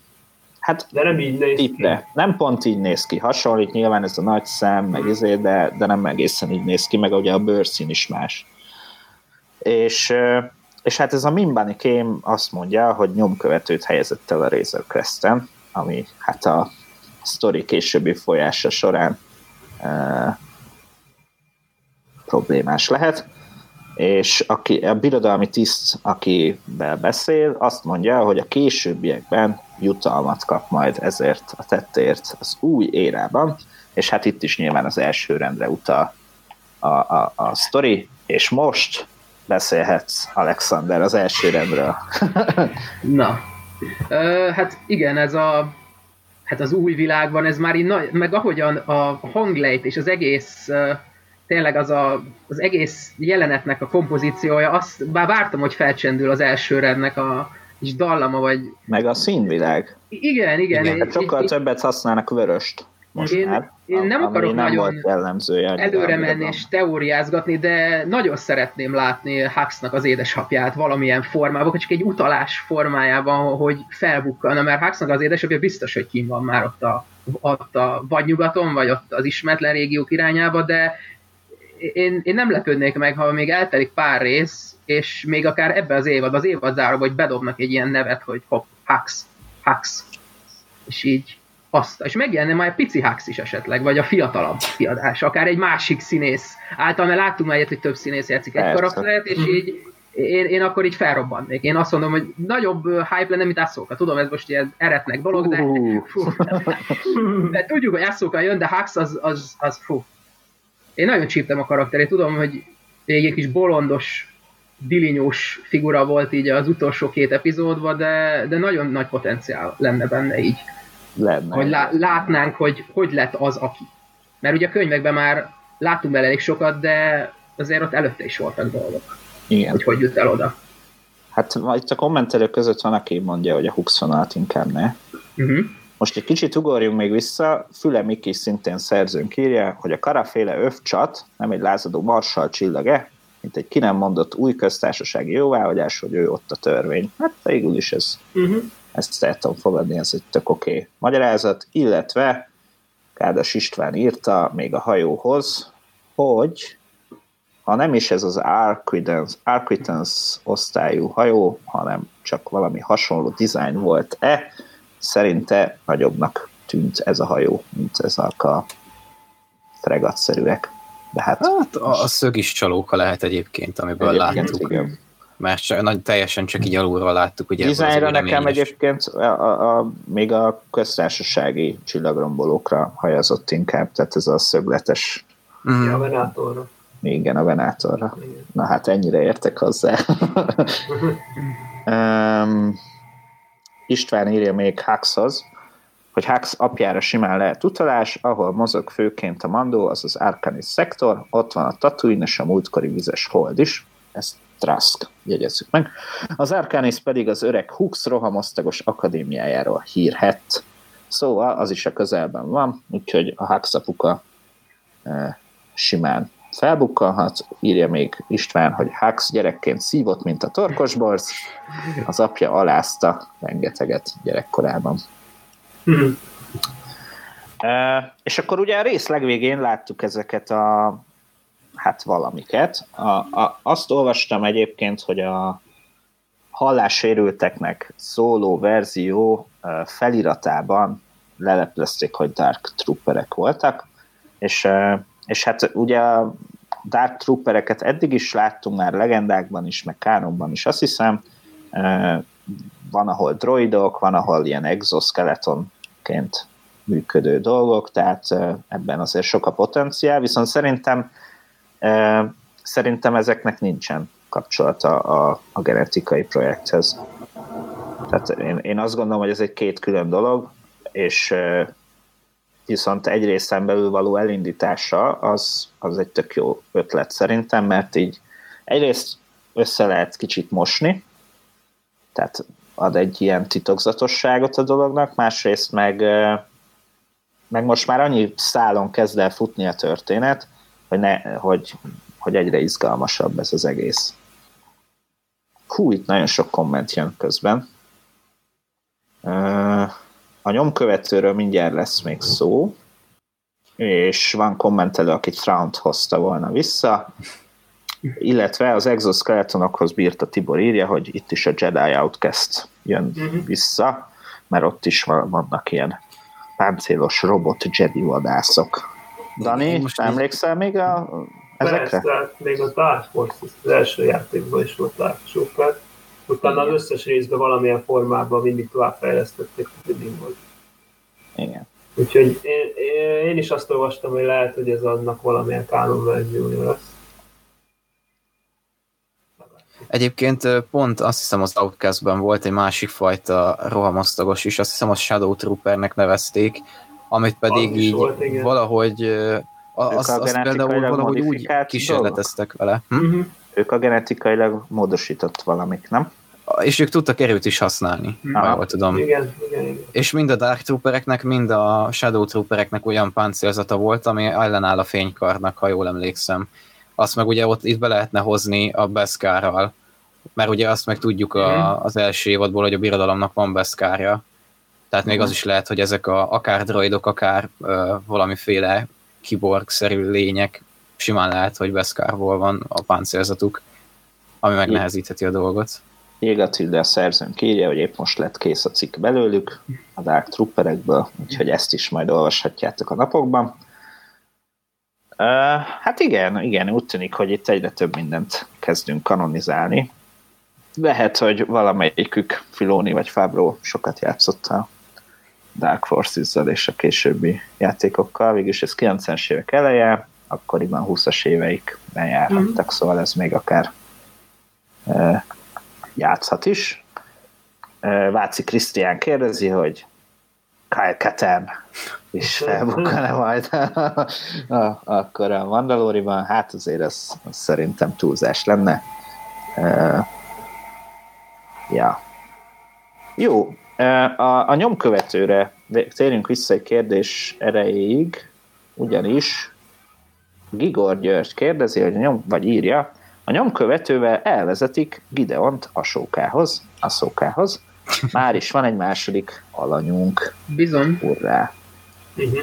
Hát De nem így néz ki. tipre. Nem pont így néz ki. Hasonlít nyilván ez a nagy szem, meg izé, de, de nem egészen így néz ki, meg ugye a bőrszín is más. És, és hát ez a Mimbani kém azt mondja, hogy nyomkövetőt helyezett el a Razor Crest-en, ami hát a sztori későbbi folyása során uh, problémás lehet, és aki, a birodalmi tiszt, akivel beszél, azt mondja, hogy a későbbiekben jutalmat kap majd ezért a tettért az új érában, és hát itt is nyilván az első rendre utal a, a, a sztori, és most beszélhetsz, Alexander, az első rendről. [LAUGHS] Na. Ö, hát igen, ez a hát az új világban, ez már így meg ahogyan a hanglejt és az egész tényleg az a, az egész jelenetnek a kompozíciója, azt bár vártam, hogy felcsendül az első rendnek a kis dallama, vagy Meg a színvilág. igen, igen. Igen, Hát sokkal így- többet használnak vöröst most Én- már. én nem akarok nem nagyon előre menni és teóriázgatni, de nagyon szeretném látni Huxnak az édesapját valamilyen formában, vagy csak egy utalás formájában, hogy felbukkanna, mert Huxnak az édesapja biztos, hogy kim van már ott a, ott a vagy nyugaton, vagy ott az ismeretlen régiók irányába, de én, én nem lepődnék meg, ha még eltelik pár rész, és még akár ebbe az évad, az évad záróba, hogy bedobnak egy ilyen nevet, hogy hopp, Hux, Hux. És így azt, és megjelenne már egy pici Hux is esetleg, vagy a fiatalabb kiadás, akár egy másik színész. Által, mert láttunk már ilyet, hogy több színész játszik egy Persze. karaktert, és így én, én akkor így felrobbannék. Én azt mondom, hogy nagyobb hype lenne, mint Asszóka. Tudom, ez most ilyen eretnek dolog, de, fú, de tudjuk, hogy Asszóka jön, de Hux az, az, az fú. Én nagyon csíptem a karakterét. Tudom, hogy egy kis bolondos, dilinyós figura volt így az utolsó két epizódban, de, de nagyon nagy potenciál lenne benne így Lenne. hogy lá- látnánk, hogy hogy lett az, aki. Mert ugye a könyvekben már láttunk bele elég sokat, de azért ott előtte is voltak dolgok, Igen. hogy hogy jut el oda. Hát itt a kommentelők között van, aki mondja, hogy a Hux vonalat inkább ne. Uh-huh. Most egy kicsit ugorjunk még vissza, Füle Miki szintén szerzőnk írja, hogy a karaféle övcsat nem egy lázadó marsal csillag-e, mint egy ki nem mondott új köztársasági jóváhagyás, hogy ő ott a törvény. Hát végül is ez, Uh-huh. ezt el tudom fogadni, ez egy tök oké okay magyarázat, illetve Kádas István írta még a hajóhoz, hogy ha nem is ez az Arquitans, Arquitans osztályú hajó, hanem csak valami hasonló dizájn volt-e, szerinte nagyobbnak tűnt ez a hajó, mint ezek a fregatszerűek. De hát Hát a, a szög is csalóka lehet egyébként, amiből egyébként láttuk. igen. Mert csak, nagy, teljesen csak így alulról láttuk. Ugye Dizájnra nekem egyébként a, a, a, még a köztársasági csillagrombolókra hajazott inkább, tehát ez a szögletes, Mhm. Ja, a Venátorra. igen, a Venátorra. Igen. Na hát ennyire értek hozzá. [LAUGHS] um, István írja még Huxhoz, hogy Hux apjára simán lehet utalás, ahol mozog főként a Mandó, az az Arcanis szektor, ott van a Tatooine és a múltkori vizes hold is, ezt Trask, jegyezzük meg. Az Arcanis pedig az öreg Hux rohamosztagos akadémiájáról hírhet. Szóval az is a közelben van, úgyhogy a Hux apuka eh, simán felbukkanhat, írja még István, hogy Hux gyerekként szívott, mint a torkosborz, az apja alázta rengeteget gyerekkorában. Mhm. E, és akkor ugye a rész legvégén láttuk ezeket a hát valamiket. A, a, azt olvastam egyébként, hogy a hallássérülteknek szóló verzió e, feliratában leleplezték, hogy Dark Trooperek voltak, és, e, és hát ugye a Dark Troopereket eddig is láttunk már legendákban is, meg kánonban is, azt hiszem, van, ahol droidok, van, ahol ilyen exoskeletonként működő dolgok, tehát ebben azért sok a potenciál, viszont szerintem szerintem ezeknek nincsen kapcsolata a, a genetikai projekthez. Tehát én, én azt gondolom, hogy ez egy két külön dolog, és viszont egy részen belül való elindítása az, az egy tök jó ötlet szerintem, mert így egyrészt össze lehet kicsit mosni, tehát ad egy ilyen titokzatosságot a dolognak, másrészt meg, meg most már annyi szálon kezd el futni a történet, hogy, ne, hogy, hogy egyre izgalmasabb ez az egész. Hú, itt nagyon sok komment jön közben. A nyomkövetőről mindjárt lesz még szó, és van kommentelő, aki Traunt hozta volna vissza, illetve az exoskeletonokhoz bírta Tibor írja, hogy itt is a Jedi Outcast jön Mhm. vissza, mert ott is van- vannak ilyen páncélos robot Jedi vadászok. Dani, most emlékszel még a, ezekre? Persze, hát még a Dark Force, az első játékban is volt Dark. Utána az összes részben valamilyen formában mindig továbbfejlesztették, hogy mindig volt. Igen. Úgyhogy én, én, is azt olvastam, hogy lehet, hogy ez annak valamilyen kánon verziója lesz. Egyébként pont azt hiszem az Outcastben volt egy másik fajta rohamosztagos is, azt hiszem az Shadow Troopernek nevezték, amit pedig Az így volt, igen. valahogy az, az például valahogy úgy kísérleteztek vele. Hm? Uh-huh. Ők a genetikailag módosított valamik, nem? és ők tudtak erőt is használni, Hmm. ha jól tudom. Igen, igen, igen. És mind a Dark Troopereknek, mind a Shadow Troopereknek olyan páncélzata volt, ami ellenáll a fénykarnak, ha jól emlékszem. Azt meg ugye ott itt be lehetne hozni a Beskárral, mert ugye azt meg tudjuk a, az első évadból, hogy a birodalomnak van Beskárja. Tehát még az is lehet, hogy ezek a, akár droidok, akár ö, valamiféle kiborg-szerű lények, simán lehet, hogy Beskárból van a páncélzatuk, ami megnehezítheti a dolgot. Jégatilde a szerzőnk írja, hogy épp most lett kész a cikk belőlük, a Dark Trooperekből, úgyhogy ezt is majd olvashatjátok a napokban. Uh, hát igen, igen, úgy tűnik, hogy itt egyre több mindent kezdünk kanonizálni. Lehet, hogy valamelyikük, Filoni vagy Fábró sokat játszott a Dark Forces-zal és a későbbi játékokkal. Végülis ez 90-es évek eleje, akkoriban 20-as éveikben járhattak, szóval ez még akár uh, játszhat is. Uh, Váci Krisztián kérdezi, hogy Kyle Katarn is [LAUGHS] felbukkan-e majd a, akkor a Mandaloriban, hát azért ez, ez szerintem túlzás lenne. Uh, ja. Jó, a, a nyomkövetőre térjünk vissza egy kérdés erejéig, ugyanis Gigor György kérdezi, hogy a nyom, vagy írja, a nyomkövetővel elvezetik Gideont a sókához, a szókához. Már is van egy második alanyunk. Bizony. Urrá! Uh-huh.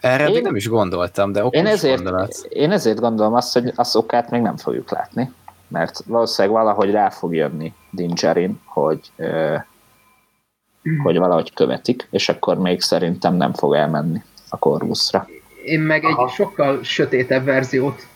Erre Én- nem is gondoltam, de okos Én ezért, gondolat. én ezért gondolom azt, hogy a szokát még nem fogjuk látni, mert valószínűleg valahogy rá fog jönni Din Djarin, hogy, ö, hogy valahogy követik, és akkor még szerintem nem fog elmenni a Corvusra. Én meg egy Aha. sokkal sötétebb verziót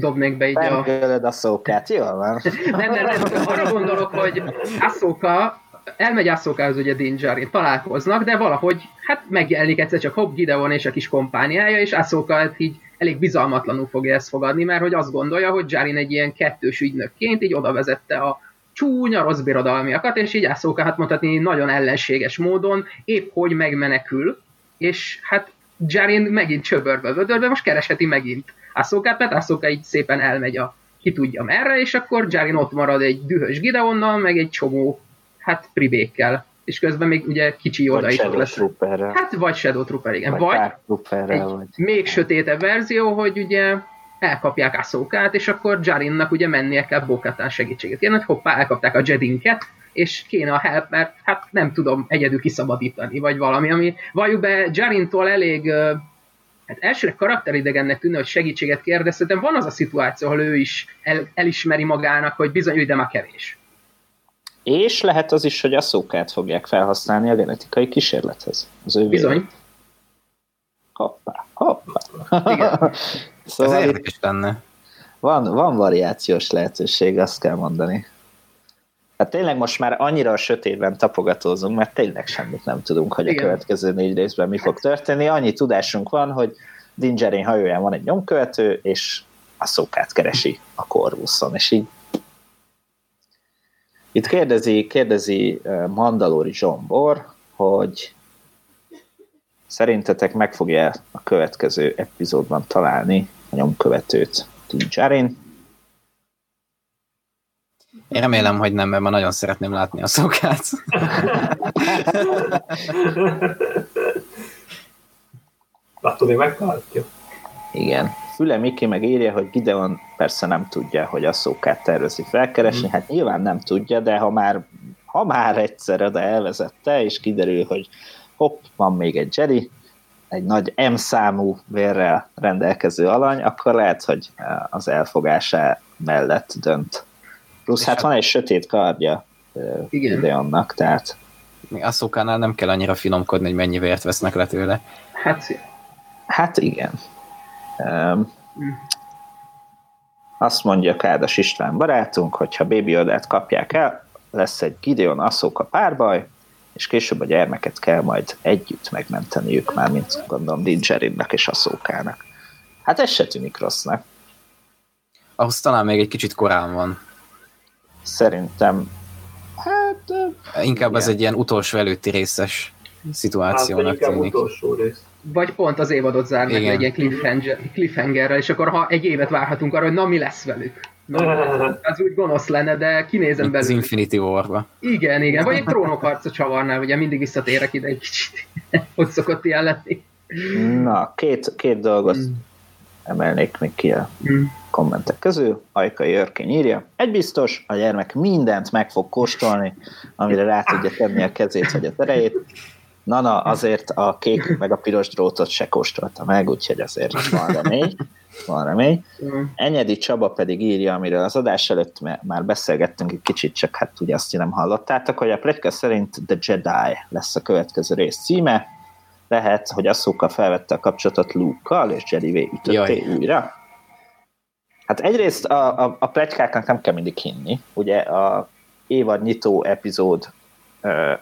dobnék be így Nem a... kölöd a szókát, jól van? Nem, nem, nem, arra gondolok, hogy Ahsoka, elmegy Ahsokához ugye Din Djarin, találkoznak, de valahogy hát megjelenik egyszer csak Hobb Gideon és a kis kompániája, és Ahsoka hát így elég bizalmatlanul fogja ezt fogadni, mert hogy azt gondolja, hogy Djarin egy ilyen kettős ügynökként így oda vezette a csúnya rossz birodalmiakat, és így Ahsoka hát mondhatni nagyon ellenséges módon épp hogy megmenekül, és hát Djarin megint csöbörbe vödörbe, most keresheti megint Ahsokát, mert Ahsoka így szépen elmegy a ki tudja merre, és akkor Djarin ott marad egy dühös Gideonnal, meg egy csomó, hát pribékkel. És közben még ugye kicsi Vagy is ott lesz. Trooperrel, Hát vagy Shadow Trooper, igen. vagy, Vagy, egy vagy... még sötétebb verzió, hogy ugye elkapják Ahsokát, és akkor Jarinnak ugye mennie kell Bokatán segítséget kérni, hogy hoppá, elkapták a Jedinket, és kéne a help, mert hát nem tudom egyedül kiszabadítani, vagy valami, ami valljuk be Jarintól elég hát elsőre karakteridegennek tűnne, hogy segítséget kérdez, de van az a szituáció, ahol ő is el, elismeri magának, hogy bizony, ő de már kevés. És lehet az is, hogy a szókát fogják felhasználni a genetikai kísérlethez. Az ő Bizony. vére. Hoppá, hoppá. Igen. [LAUGHS] Ez szóval itt érdekes lenne. van, van variációs lehetőség, azt kell mondani. Hát tényleg most már annyira a sötétben tapogatózunk, mert tényleg semmit nem tudunk, hogy a következő négy részben mi fog történni. Annyi tudásunk van, hogy Din Djarin hajóján van egy nyomkövető, és a szókát keresi a Corvuson, és így itt kérdezi, kérdezi Mandalori Zsombor, hogy szerintetek meg fogja a következő epizódban találni a nyomkövetőt Din Djarin? Én remélem, hogy nem, mert már nagyon szeretném látni a szokát. [LAUGHS] Attól még megtalálja. Igen. Füle Miki meg írja, hogy Gideon persze nem tudja, hogy a szókát tervezi felkeresni. Hát nyilván nem tudja, de ha már, ha már egyszer oda elvezette, és kiderül, hogy hopp, van még egy Jedi, egy nagy M számú vérrel rendelkező alany, akkor lehet, hogy az elfogása mellett dönt. Plusz hát van egy sötét kardja Igen. Gideonnak, tehát Még Asszókánál nem kell annyira finomkodni, hogy mennyi vért vesznek le tőle. Hát Hát igen. Um, azt mondja Kádas István barátunk, hogy ha Baby Yodát kapják el, lesz egy Gideon Asszóka párbaj, és később a gyermeket kell majd együtt megmenteniük már, mint gondolom Din Djarinnak és Asszókának. Hát ez se tűnik rossznak. Ahhoz talán még egy kicsit korán van. Szerintem hát Inkább ez Igen. egy ilyen utolsó előtti részes Hát szituációnak inkább tűnik. utolsó rész. vagy pont az évadot zárnak egy ilyen cliffhanger, cliffhangerrel, és akkor ha egy évet várhatunk arra, hogy na mi lesz velük. [LAUGHS] az úgy gonosz lenne, de kinézem Itt az belőle. Infinity War-ba. Igen, igen. Vagy egy trónok harca csavarnál, ugye mindig visszatérek ide egy kicsit. [LAUGHS] Hogy szokott ilyen lenni. Na, két, két dolgot Mm. emelnék még ki a Mm. Kommentek közül. Ajkai Örkény írja. Egy biztos, a gyermek mindent meg fog kóstolni, amire rá tudja tenni a kezét vagy a terejét. Nana azért a kék meg a piros drótot se kóstolta meg, úgyhogy azért van remény. Van remény. Enyedi Csaba pedig írja, amiről az adás előtt már beszélgettünk egy kicsit, csak hát ugye azt nem hallottátok, hogy a pletyka szerint The Jedi lesz a következő rész címe. Lehet, hogy Ahsoka felvette a kapcsolatot Luke-kal, és Jedi ütötté Jaj. újra. Hát egyrészt a, a, a pletykáknak nem kell mindig hinni. Ugye a évad nyitó epizód ö,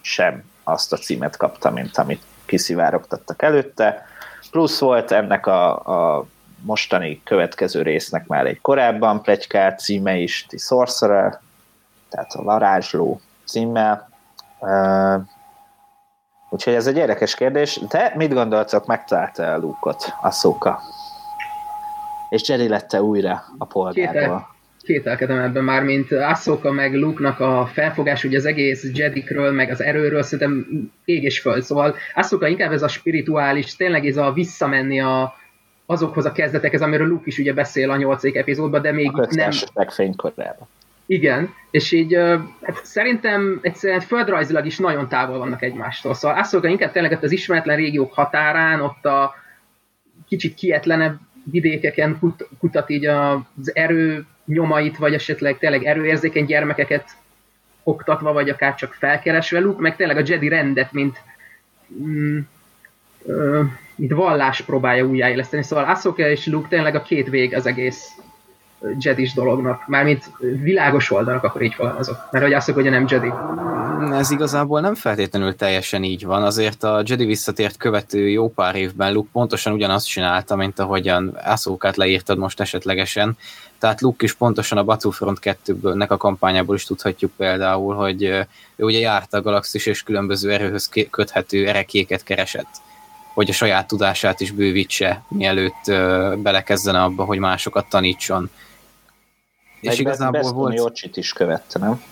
sem azt a címet kapta, mint amit kiszivárogtattak előtte. Plusz volt ennek a, a mostani következő résznek már egy korábban plegykált címe is, The Sorcerer, tehát a varázsló címmel. Uh, úgyhogy ez egy érdekes kérdés, de mit gondoltok, megtalálta el Luke-ot, Ahsoka? És Jedi lette újra a polgárból. Kétel. Kételkedem ebben már, mint Ahsoka meg Luke-nak a felfogás, ugye az egész Jedikről, meg az erőről, szerintem ég és föld. Szóval Ahsoka inkább ez a spirituális, tényleg ez a visszamenni a, azokhoz a kezdetekhez, amiről Luke is ugye beszél a nyolcadik epizódban, de még A nem, fénykorában. igen, és így hát szerintem egyszerűen földrajzilag is nagyon távol vannak egymástól. Szóval Ahsoka inkább tényleg az ismeretlen régiók határán, ott a kicsit kietlenebb vidékeken kut, kutat így az erő nyomait, vagy esetleg tényleg erőérzékeny gyermekeket oktatva, vagy akár csak felkeresve Luke, meg tényleg a Jedi rendet, mint, mm, ö, mint vallás próbálja újjáéleszteni. Szóval Ahsoka és Luke tényleg a két vég az egész Jedis dolognak. Mármint világos oldalak, akkor így fogalmazok. Mert hogy Ahsoka ugye nem Jedi. Ez igazából nem feltétlenül teljesen így van. Azért a Jedi visszatért követő jó pár évben Luke pontosan ugyanazt csinálta, mint ahogyan Ahsokát leírtad most esetlegesen. Tehát Luke is pontosan a Battlefront 2-nek a kampányából is tudhatjuk például, hogy ő ugye járta a galaxis és különböző erőhöz köthető erekéket keresett hogy a saját tudását is bővítse, mielőtt belekezdene abba, hogy másokat tanítson. És Meg igazából Beskoni volt... Ocsit is követte, nem?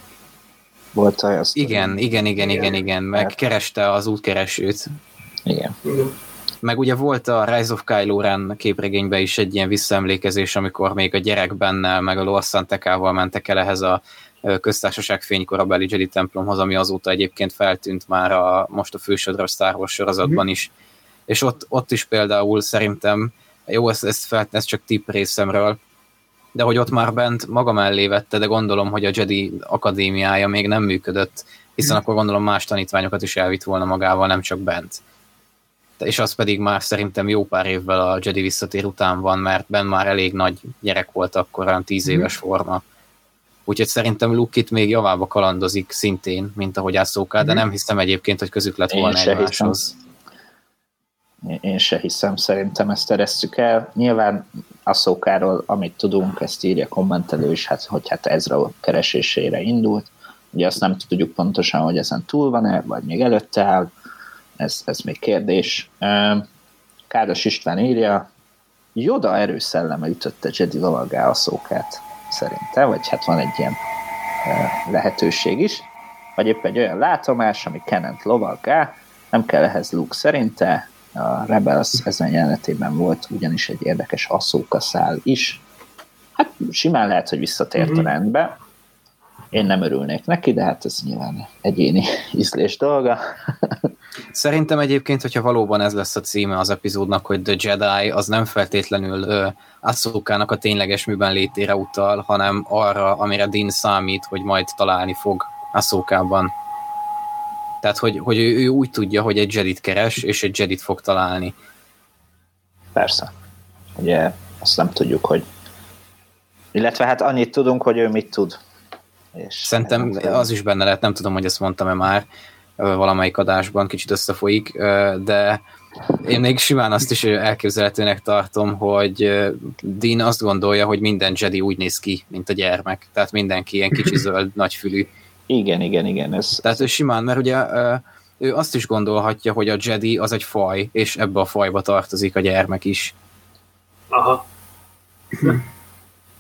Volt sztori. Igen, igen, igen, igen, igen, meg Hát- kereste az útkeresőt. Igen. Meg ugye volt a Rise of Kylo Ren képregényben is egy ilyen visszaemlékezés, amikor még a gyerek bennel, meg a Lord Santekával mentek el ehhez a köztársaság fénykorabeli Jedi templomhoz, ami azóta egyébként feltűnt már a, most a fősodra Star Wars sorozatban is. És ott, ott is például szerintem, jó, ez, ez, fel, ez csak tipp részemről, de hogy ott már bent maga mellé vette, de gondolom, hogy a Jedi akadémiája még nem működött, hiszen akkor gondolom más tanítványokat is elvitt volna magával, nem csak bent. És az pedig már szerintem jó pár évvel a Jedi visszatér után van, mert Ben már elég nagy gyerek volt akkor, olyan tíz éves forma. Úgyhogy szerintem Luke itt még javába kalandozik szintén, mint ahogy Ahsoka, de nem hiszem egyébként, hogy közük lett volna egymáshoz. Én- Én se hiszem, szerintem ezt teresztük el. Nyilván Asszókáról, amit tudunk, ezt írja kommentelő is, hát, hogy hát Ezra keresésére indult. Ugye azt nem tudjuk pontosan, hogy ezen túl van-e, vagy még előtte áll. Ez, ez még kérdés. Káros István írja, Joda erőszelleme ütötte Jedi lovaggá Asszókát, szerintem, vagy hát van egy ilyen lehetőség is. Vagy épp egy olyan látomás, ami Kenent lovaggá, nem kell ehhez Luke szerinte, a Rebels ezen jelenetében volt ugyanis egy érdekes asszóka szál is. Hát simán lehet, hogy visszatért a Mhm. rendbe. Én nem örülnék neki, de hát ez nyilván egyéni [LAUGHS] ízlés dolga. Szerintem egyébként, hogyha valóban ez lesz a címe az epizódnak, hogy The Jedi, az nem feltétlenül uh, Ahsokának a tényleges műben létére utal, hanem arra, amire Din számít, hogy majd találni fog Ahsokában. Tehát, hogy, hogy ő, ő úgy tudja, hogy egy Jedit keres, és egy Jedit fog találni. Persze. Ugye azt nem tudjuk, hogy illetve hát annyit tudunk, hogy ő mit tud. És Szerintem az is benne lehet, nem tudom, hogy ezt mondtam-e már valamelyik adásban, kicsit összefolyik, de én még simán azt is elképzelhetőnek tartom, hogy Dean azt gondolja, hogy minden Jedi úgy néz ki, mint a gyermek. Tehát mindenki ilyen kicsi [LAUGHS] zöld, nagyfülű. Igen, igen, igen. Ez, Tehát ő simán, mert ugye ő azt is gondolhatja, hogy a Jedi az egy faj, és ebbe a fajba tartozik a gyermek is. Aha.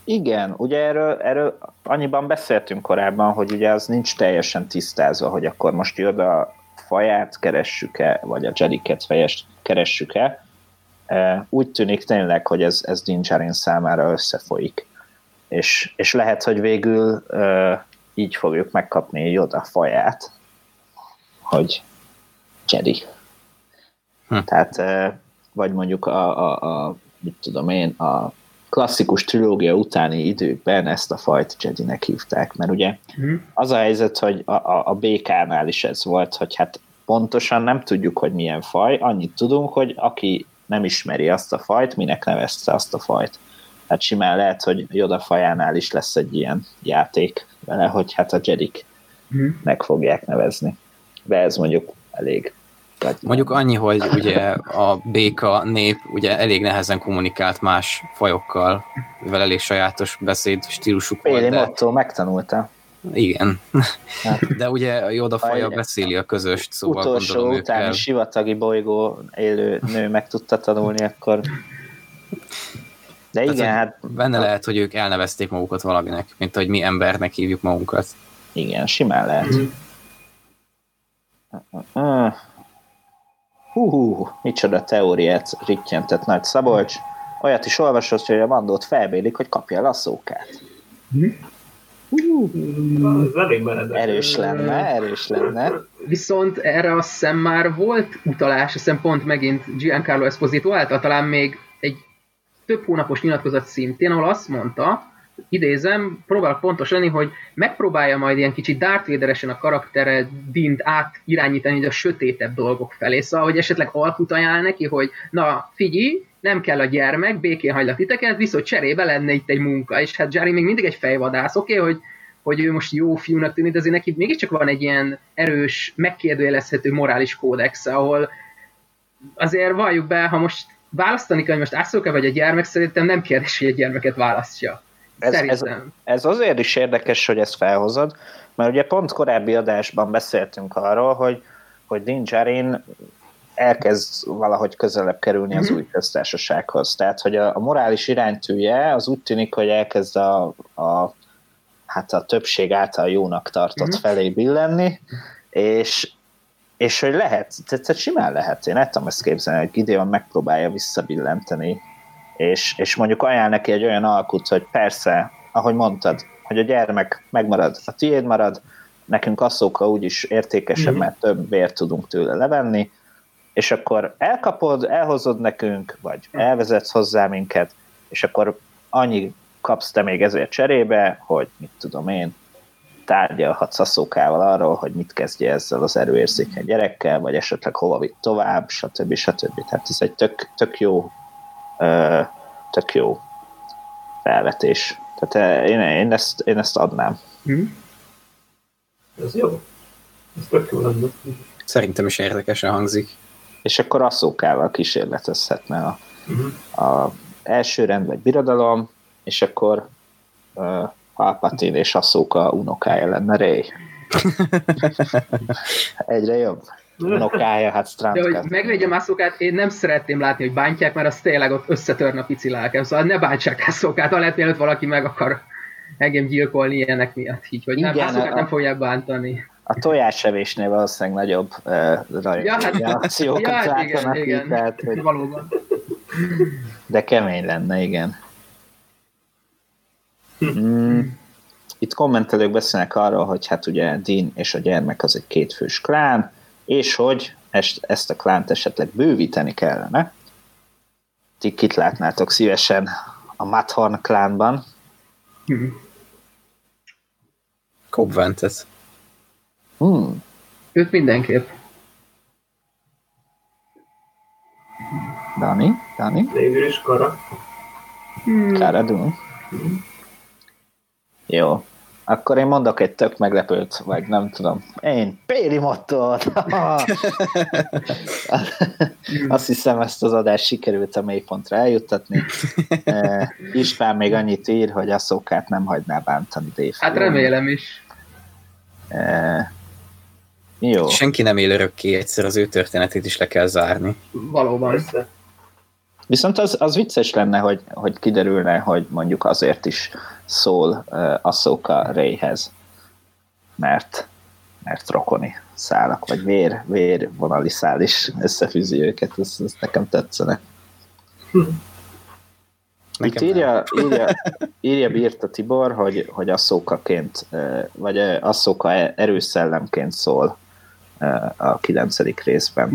Igen, ugye erről, erről annyiban beszéltünk korábban, hogy ugye az nincs teljesen tisztázva, hogy akkor most Yoda faját keressük-e, vagy a Jediket fejest keressük-e. Úgy tűnik tényleg, hogy ez, ez Din Djarin számára összefolyik. És, és lehet, hogy végül így fogjuk megkapni Yoda faját, hogy Jedi. Hm. Tehát, vagy mondjuk a, a, a mit tudom én, a klasszikus trilógia utáni időkben ezt a fajt Jedinek hívták, mert ugye mm. az a helyzet, hogy a, a, a BK-nál is ez volt, hogy hát pontosan nem tudjuk, hogy milyen faj, annyit tudunk, hogy aki nem ismeri azt a fajt, minek nevezte azt a fajt. Hát simán lehet, hogy Joda fajánál is lesz egy ilyen játék vele, hogy hát a Jedik mm. meg fogják nevezni. De ez mondjuk elég Mondjuk annyi, hogy ugye a béka nép ugye elég nehezen kommunikált más fajokkal, mivel elég sajátos beszéd stílusuk volt. Én de... megtanulta. Igen. Hát. [LAUGHS] De ugye a Joda faja beszéli a közöst, szóval Utolsó gondolom utáni el... sivatagi bolygó élő nő meg tudta tanulni, akkor... De igen, Tehát, hát... Benne lehet, hogy ők elnevezték magukat valaminek, mint hogy mi embernek hívjuk magunkat. Igen, simán lehet. Mm. Hú, hú, micsoda teóriát rittyentett Nagy Szabolcs. Olyat is olvasott, hogy a mandót felbélik, hogy kapja el a szókát. Hm? Erős lenne, erős lenne. Viszont erre azt hiszem már volt utalás, azt hiszem pont megint Giancarlo Esposito által talán még egy több hónapos nyilatkozat szintén, ahol azt mondta, idézem, próbálok pontos lenni, hogy megpróbálja majd ilyen kicsit Darth Vaderesen a karaktere Dint át irányítani a sötétebb dolgok felé. Szóval, hogy esetleg alkut ajánl neki, hogy na, figyelj, nem kell a gyermek, békén hagylak titeket, viszont cserébe lenne itt egy munka. És hát Jerry még mindig egy fejvadász, oké, okay, hogy hogy ő most jó fiúnak tűnik, de azért neki mégiscsak van egy ilyen erős, megkérdőjelezhető morális kódex, ahol azért valljuk be, ha most választani kell, hogy most ászolka vagy a gyermek, szerintem nem kérdés, hogy egy gyermeket választja. Ez, ez, ez azért is érdekes, hogy ezt felhozod, mert ugye pont korábbi adásban beszéltünk arról, hogy, hogy Din Djarin elkezd valahogy közelebb kerülni az mm-hmm. új köztársasághoz. Tehát, hogy a, a morális iránytűje az úgy tűnik, hogy elkezd a, a, hát a többség által jónak tartott mm-hmm. felé billenni, és, és hogy lehet, tehát simán lehet, én el tudom ezt képzelni, hogy Gideon megpróbálja visszabillenteni és, és mondjuk ajánl neki egy olyan alkut, hogy persze, ahogy mondtad, hogy a gyermek megmarad, a tiéd marad, nekünk asszóka úgyis értékesebb, mm-hmm. mert több vért tudunk tőle levenni, és akkor elkapod, elhozod nekünk, vagy elvezetsz hozzá minket, és akkor annyi kapsz te még ezért cserébe, hogy mit tudom én, tárgyalhatsz asszókával arról, hogy mit kezdje ezzel az erőérzékeny gyerekkel, vagy esetleg hova vitt tovább, stb. stb. Tehát ez egy tök, tök jó tök jó felvetés. Tehát én, én, ezt, én ezt adnám. Mm. Ez jó. Ez tök jó lenne. Szerintem is érdekesen hangzik. És akkor asszókával kísérletezhetne a, uh-huh. a első rend vagy birodalom, és akkor uh, Palpatine és asszóka unokája lenne Ray. [LAUGHS] Egyre jobb unokája, hát Strand De hogy megvédjem Ászókát, én nem szeretném látni, hogy bántják, mert az tényleg ott összetörne a pici lelkem. Szóval ne bántsák Ászókát, ha lehet, mielőtt valaki meg akar engem gyilkolni ilyenek miatt. Így, hogy Igen, nem, Ászókát a, nem fogják bántani. A tojásevésnél valószínűleg nagyobb uh, ja, hát, reakciókat ja, hát igen, igen. Tehát, hogy... Valóban. De kemény lenne, igen. Mm. Itt kommentelők beszélnek arról, hogy hát ugye Dean és a gyermek az egy kétfős klán, és hogy ezt, ezt a klánt esetleg bővíteni kellene. Ti kit látnátok szívesen a Mathorn klánban? Mm-hmm. Cobb Ventus. Hmm. Őt mindenképp. Dani? Dani? Végül is Kara. Hmm. Kara Dune. Hmm. Jó. Akkor én mondok egy tök meglepőt, vagy nem tudom. Én Péri Mottot! [LAUGHS] Azt hiszem, ezt az adást sikerült a mélypontra eljuttatni. Uh, [LAUGHS] István még annyit ír, hogy a szókát nem hagyná bántani Dave. Hát remélem is. Uh, jó. Senki nem él örökké, egyszer az ő történetét is le kell zárni. Valóban. Viszont az, az vicces lenne, hogy, hogy kiderülne, hogy mondjuk azért is szól uh, Ahsoka Rayhez, mert, mert rokoni szálak, vagy vér, vérvonali szál is összefűzi őket, ez, ez nekem tetszene. Itt írja, írja, írja Birta Tibor, hogy, hogy asszókaként, vagy asszóka erőszellemként szól a kilencedik részben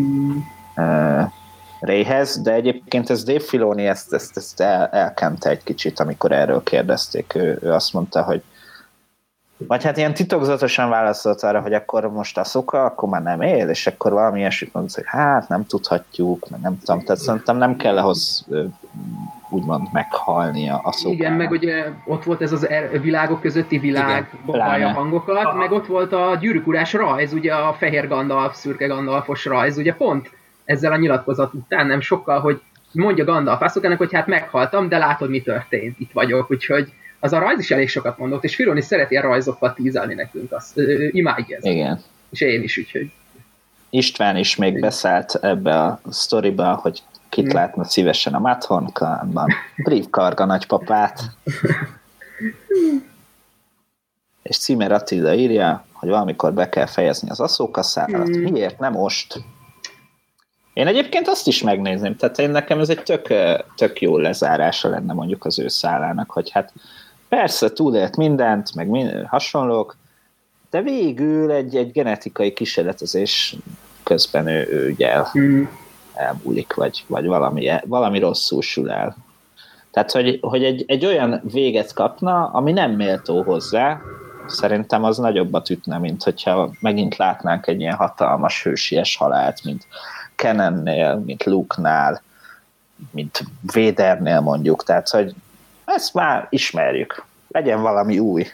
Réhez, de egyébként ez Dave Filoni ezt, ezt, ezt el, elkente egy kicsit, amikor erről kérdezték. Ő, ő azt mondta, hogy vagy hát ilyen titokzatosan válaszolt arra, hogy akkor most a szoka, akkor már nem él, és akkor valami ilyesmit mondott, hogy hát nem tudhatjuk, meg nem tudom, tehát szerintem nem kell ahhoz úgymond meghalnia a szokának. Igen, meg ugye ott volt ez az er- világok közötti világ, hallja hangokat, Aha. meg ott volt a gyűrűk rajz, ugye a fehér Gandalf, szürke Gandalfos rajz, ugye pont ezzel a nyilatkozat után nem sokkal, hogy mondja Gandalf Asukának, hogy hát meghaltam, de látod, mi történt, itt vagyok, úgyhogy az a rajz is elég sokat mondott, és Fironi szereti a rajzokat tízelni nekünk, azt ő, imádja ezt. Igen. És én is, úgyhogy. István is még beszállt ebbe a sztoriba, hogy kit hmm. látna szívesen a Mathon klanban. Karga nagypapát. és Címer Attila írja, hogy valamikor be kell fejezni az aszóka szállat. Hmm. Miért? Nem most. Én egyébként azt is megnézném, tehát én nekem ez egy tök, tök jó lezárása lenne mondjuk az ő szállának, hogy hát persze túlélt mindent, meg mind, hasonlók, de végül egy, egy genetikai kísérletezés közben ő, ő ugye el, mm. elmúlik, vagy, vagy valami, valami rosszul sül el. Tehát, hogy, hogy egy, egy olyan véget kapna, ami nem méltó hozzá, szerintem az nagyobbat ütne, mint hogyha megint látnánk egy ilyen hatalmas hősies halált, mint Kenennél, mint Luke-nál, mint Védernél mondjuk, tehát hogy ezt már ismerjük, legyen valami új.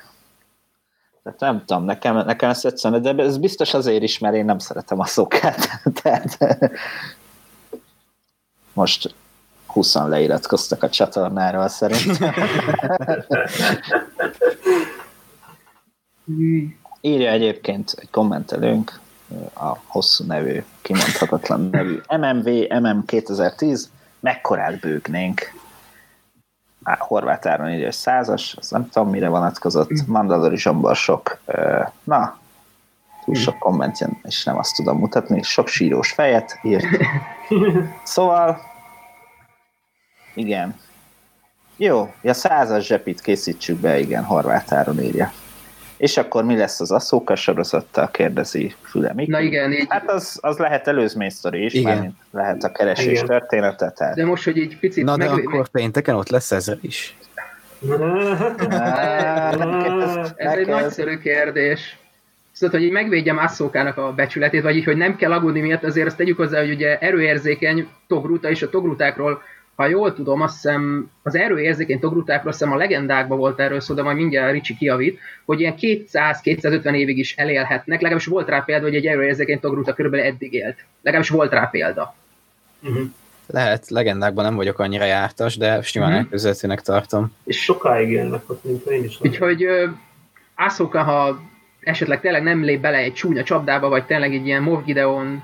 Tehát nem tudom, nekem, nekem ezt egyszerűen, de ez biztos azért is, mert én nem szeretem a szokát. [LAUGHS] Tehát most 20 leiratkoztak a csatornáról szerintem. [LAUGHS] Írja egyébként egy kommentelőnk, a hosszú nevű, kimondhatatlan nevű MMV, MM 2010, mekkorát bőgnénk. Á, horvát áron írja, hogy százas, az nem tudom, mire vonatkozott. Mandalori zsomborsok, na, túl sok komment jön, és nem azt tudom mutatni, sok sírós fejet írt. Szóval, igen. Jó, a százas zsepit készítsük be, igen, horvát áron írja. És akkor mi lesz az Aszóka sorozattal, kérdezi Füle Miki. Na igen, így. Hát az, az lehet előzmény sztori is, igen. lehet a keresés igen. története. Tehát. De most, hogy így picit... Na de meg... akkor pénteken ott lesz ez is. ez egy nagyszerű kérdés. Szóval, hogy így megvédjem Asszókának a becsületét, vagy így, hogy nem kell aggódni miatt, azért azt tegyük hozzá, hogy ugye erőérzékeny togruta, és a togrutákról ha jól tudom, azt hiszem az erőérzékeny togrutákról, azt hiszem a legendákban volt erről szó, de majd mindjárt Ricsi kiavít, hogy ilyen 200-250 évig is elélhetnek, legalábbis volt rá példa, hogy egy erőérzékeny togruta körülbelül eddig élt. Legalábbis volt rá példa. Uh-huh. Lehet, legendákban nem vagyok annyira jártas, de simán uh-huh. elképzelhetőnek tartom. És sokáig élnek ott, mint én is. Úgyhogy Ászóka, ha esetleg tényleg nem lép bele egy csúnya csapdába, vagy tényleg egy ilyen Moff Gideon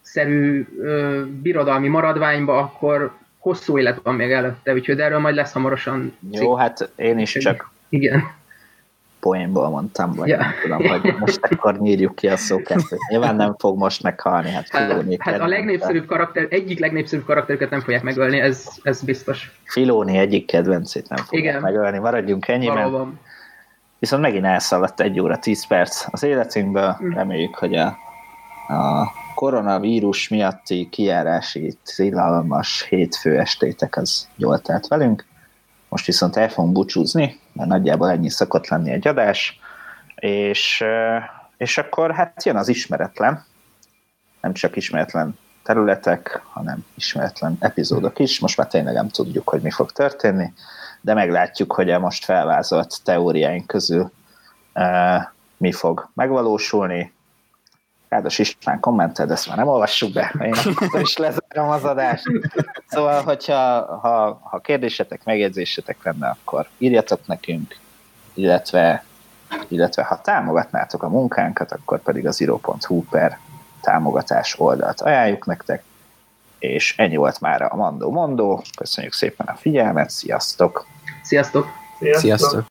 szerű ö, birodalmi maradványba, akkor hosszú élet van még előtte, úgyhogy erről majd lesz hamarosan. Jó, hát én is csak igen. poénból mondtam, vagy ja. nem tudom, hogy most akkor nyírjuk ki a szókat. Nyilván nem fog most meghalni. Hát, Filóni hát, hát a legnépszerűbb karakter, egyik legnépszerűbb karakterüket nem fogják megölni, ez, ez biztos. Filóni egyik kedvencét nem fogják Igen. megölni, maradjunk ennyiben. Valóban. Viszont megint elszaladt egy óra, tíz perc az életünkből, mm. reméljük, hogy a, a koronavírus miatti kijárási tilalmas hétfő estétek az jól telt velünk. Most viszont el fogunk búcsúzni, mert nagyjából ennyi szokott lenni egy adás, és, és akkor hát jön az ismeretlen, nem csak ismeretlen területek, hanem ismeretlen epizódok is. Most már tényleg nem tudjuk, hogy mi fog történni, de meglátjuk, hogy a most felvázolt teóriáink közül mi fog megvalósulni. Kádos István kommented, ezt már nem olvassuk be, én [LAUGHS] akkor is lezárom az adást. Szóval, hogyha ha, ha kérdésetek, megjegyzésetek lenne, akkor írjatok nekünk, illetve, illetve ha támogatnátok a munkánkat, akkor pedig az iro.hu per támogatás oldalt ajánljuk nektek. és ennyi volt már a Mandó Mondó. Köszönjük szépen a figyelmet, sziasztok! Sziasztok! Sziasztok!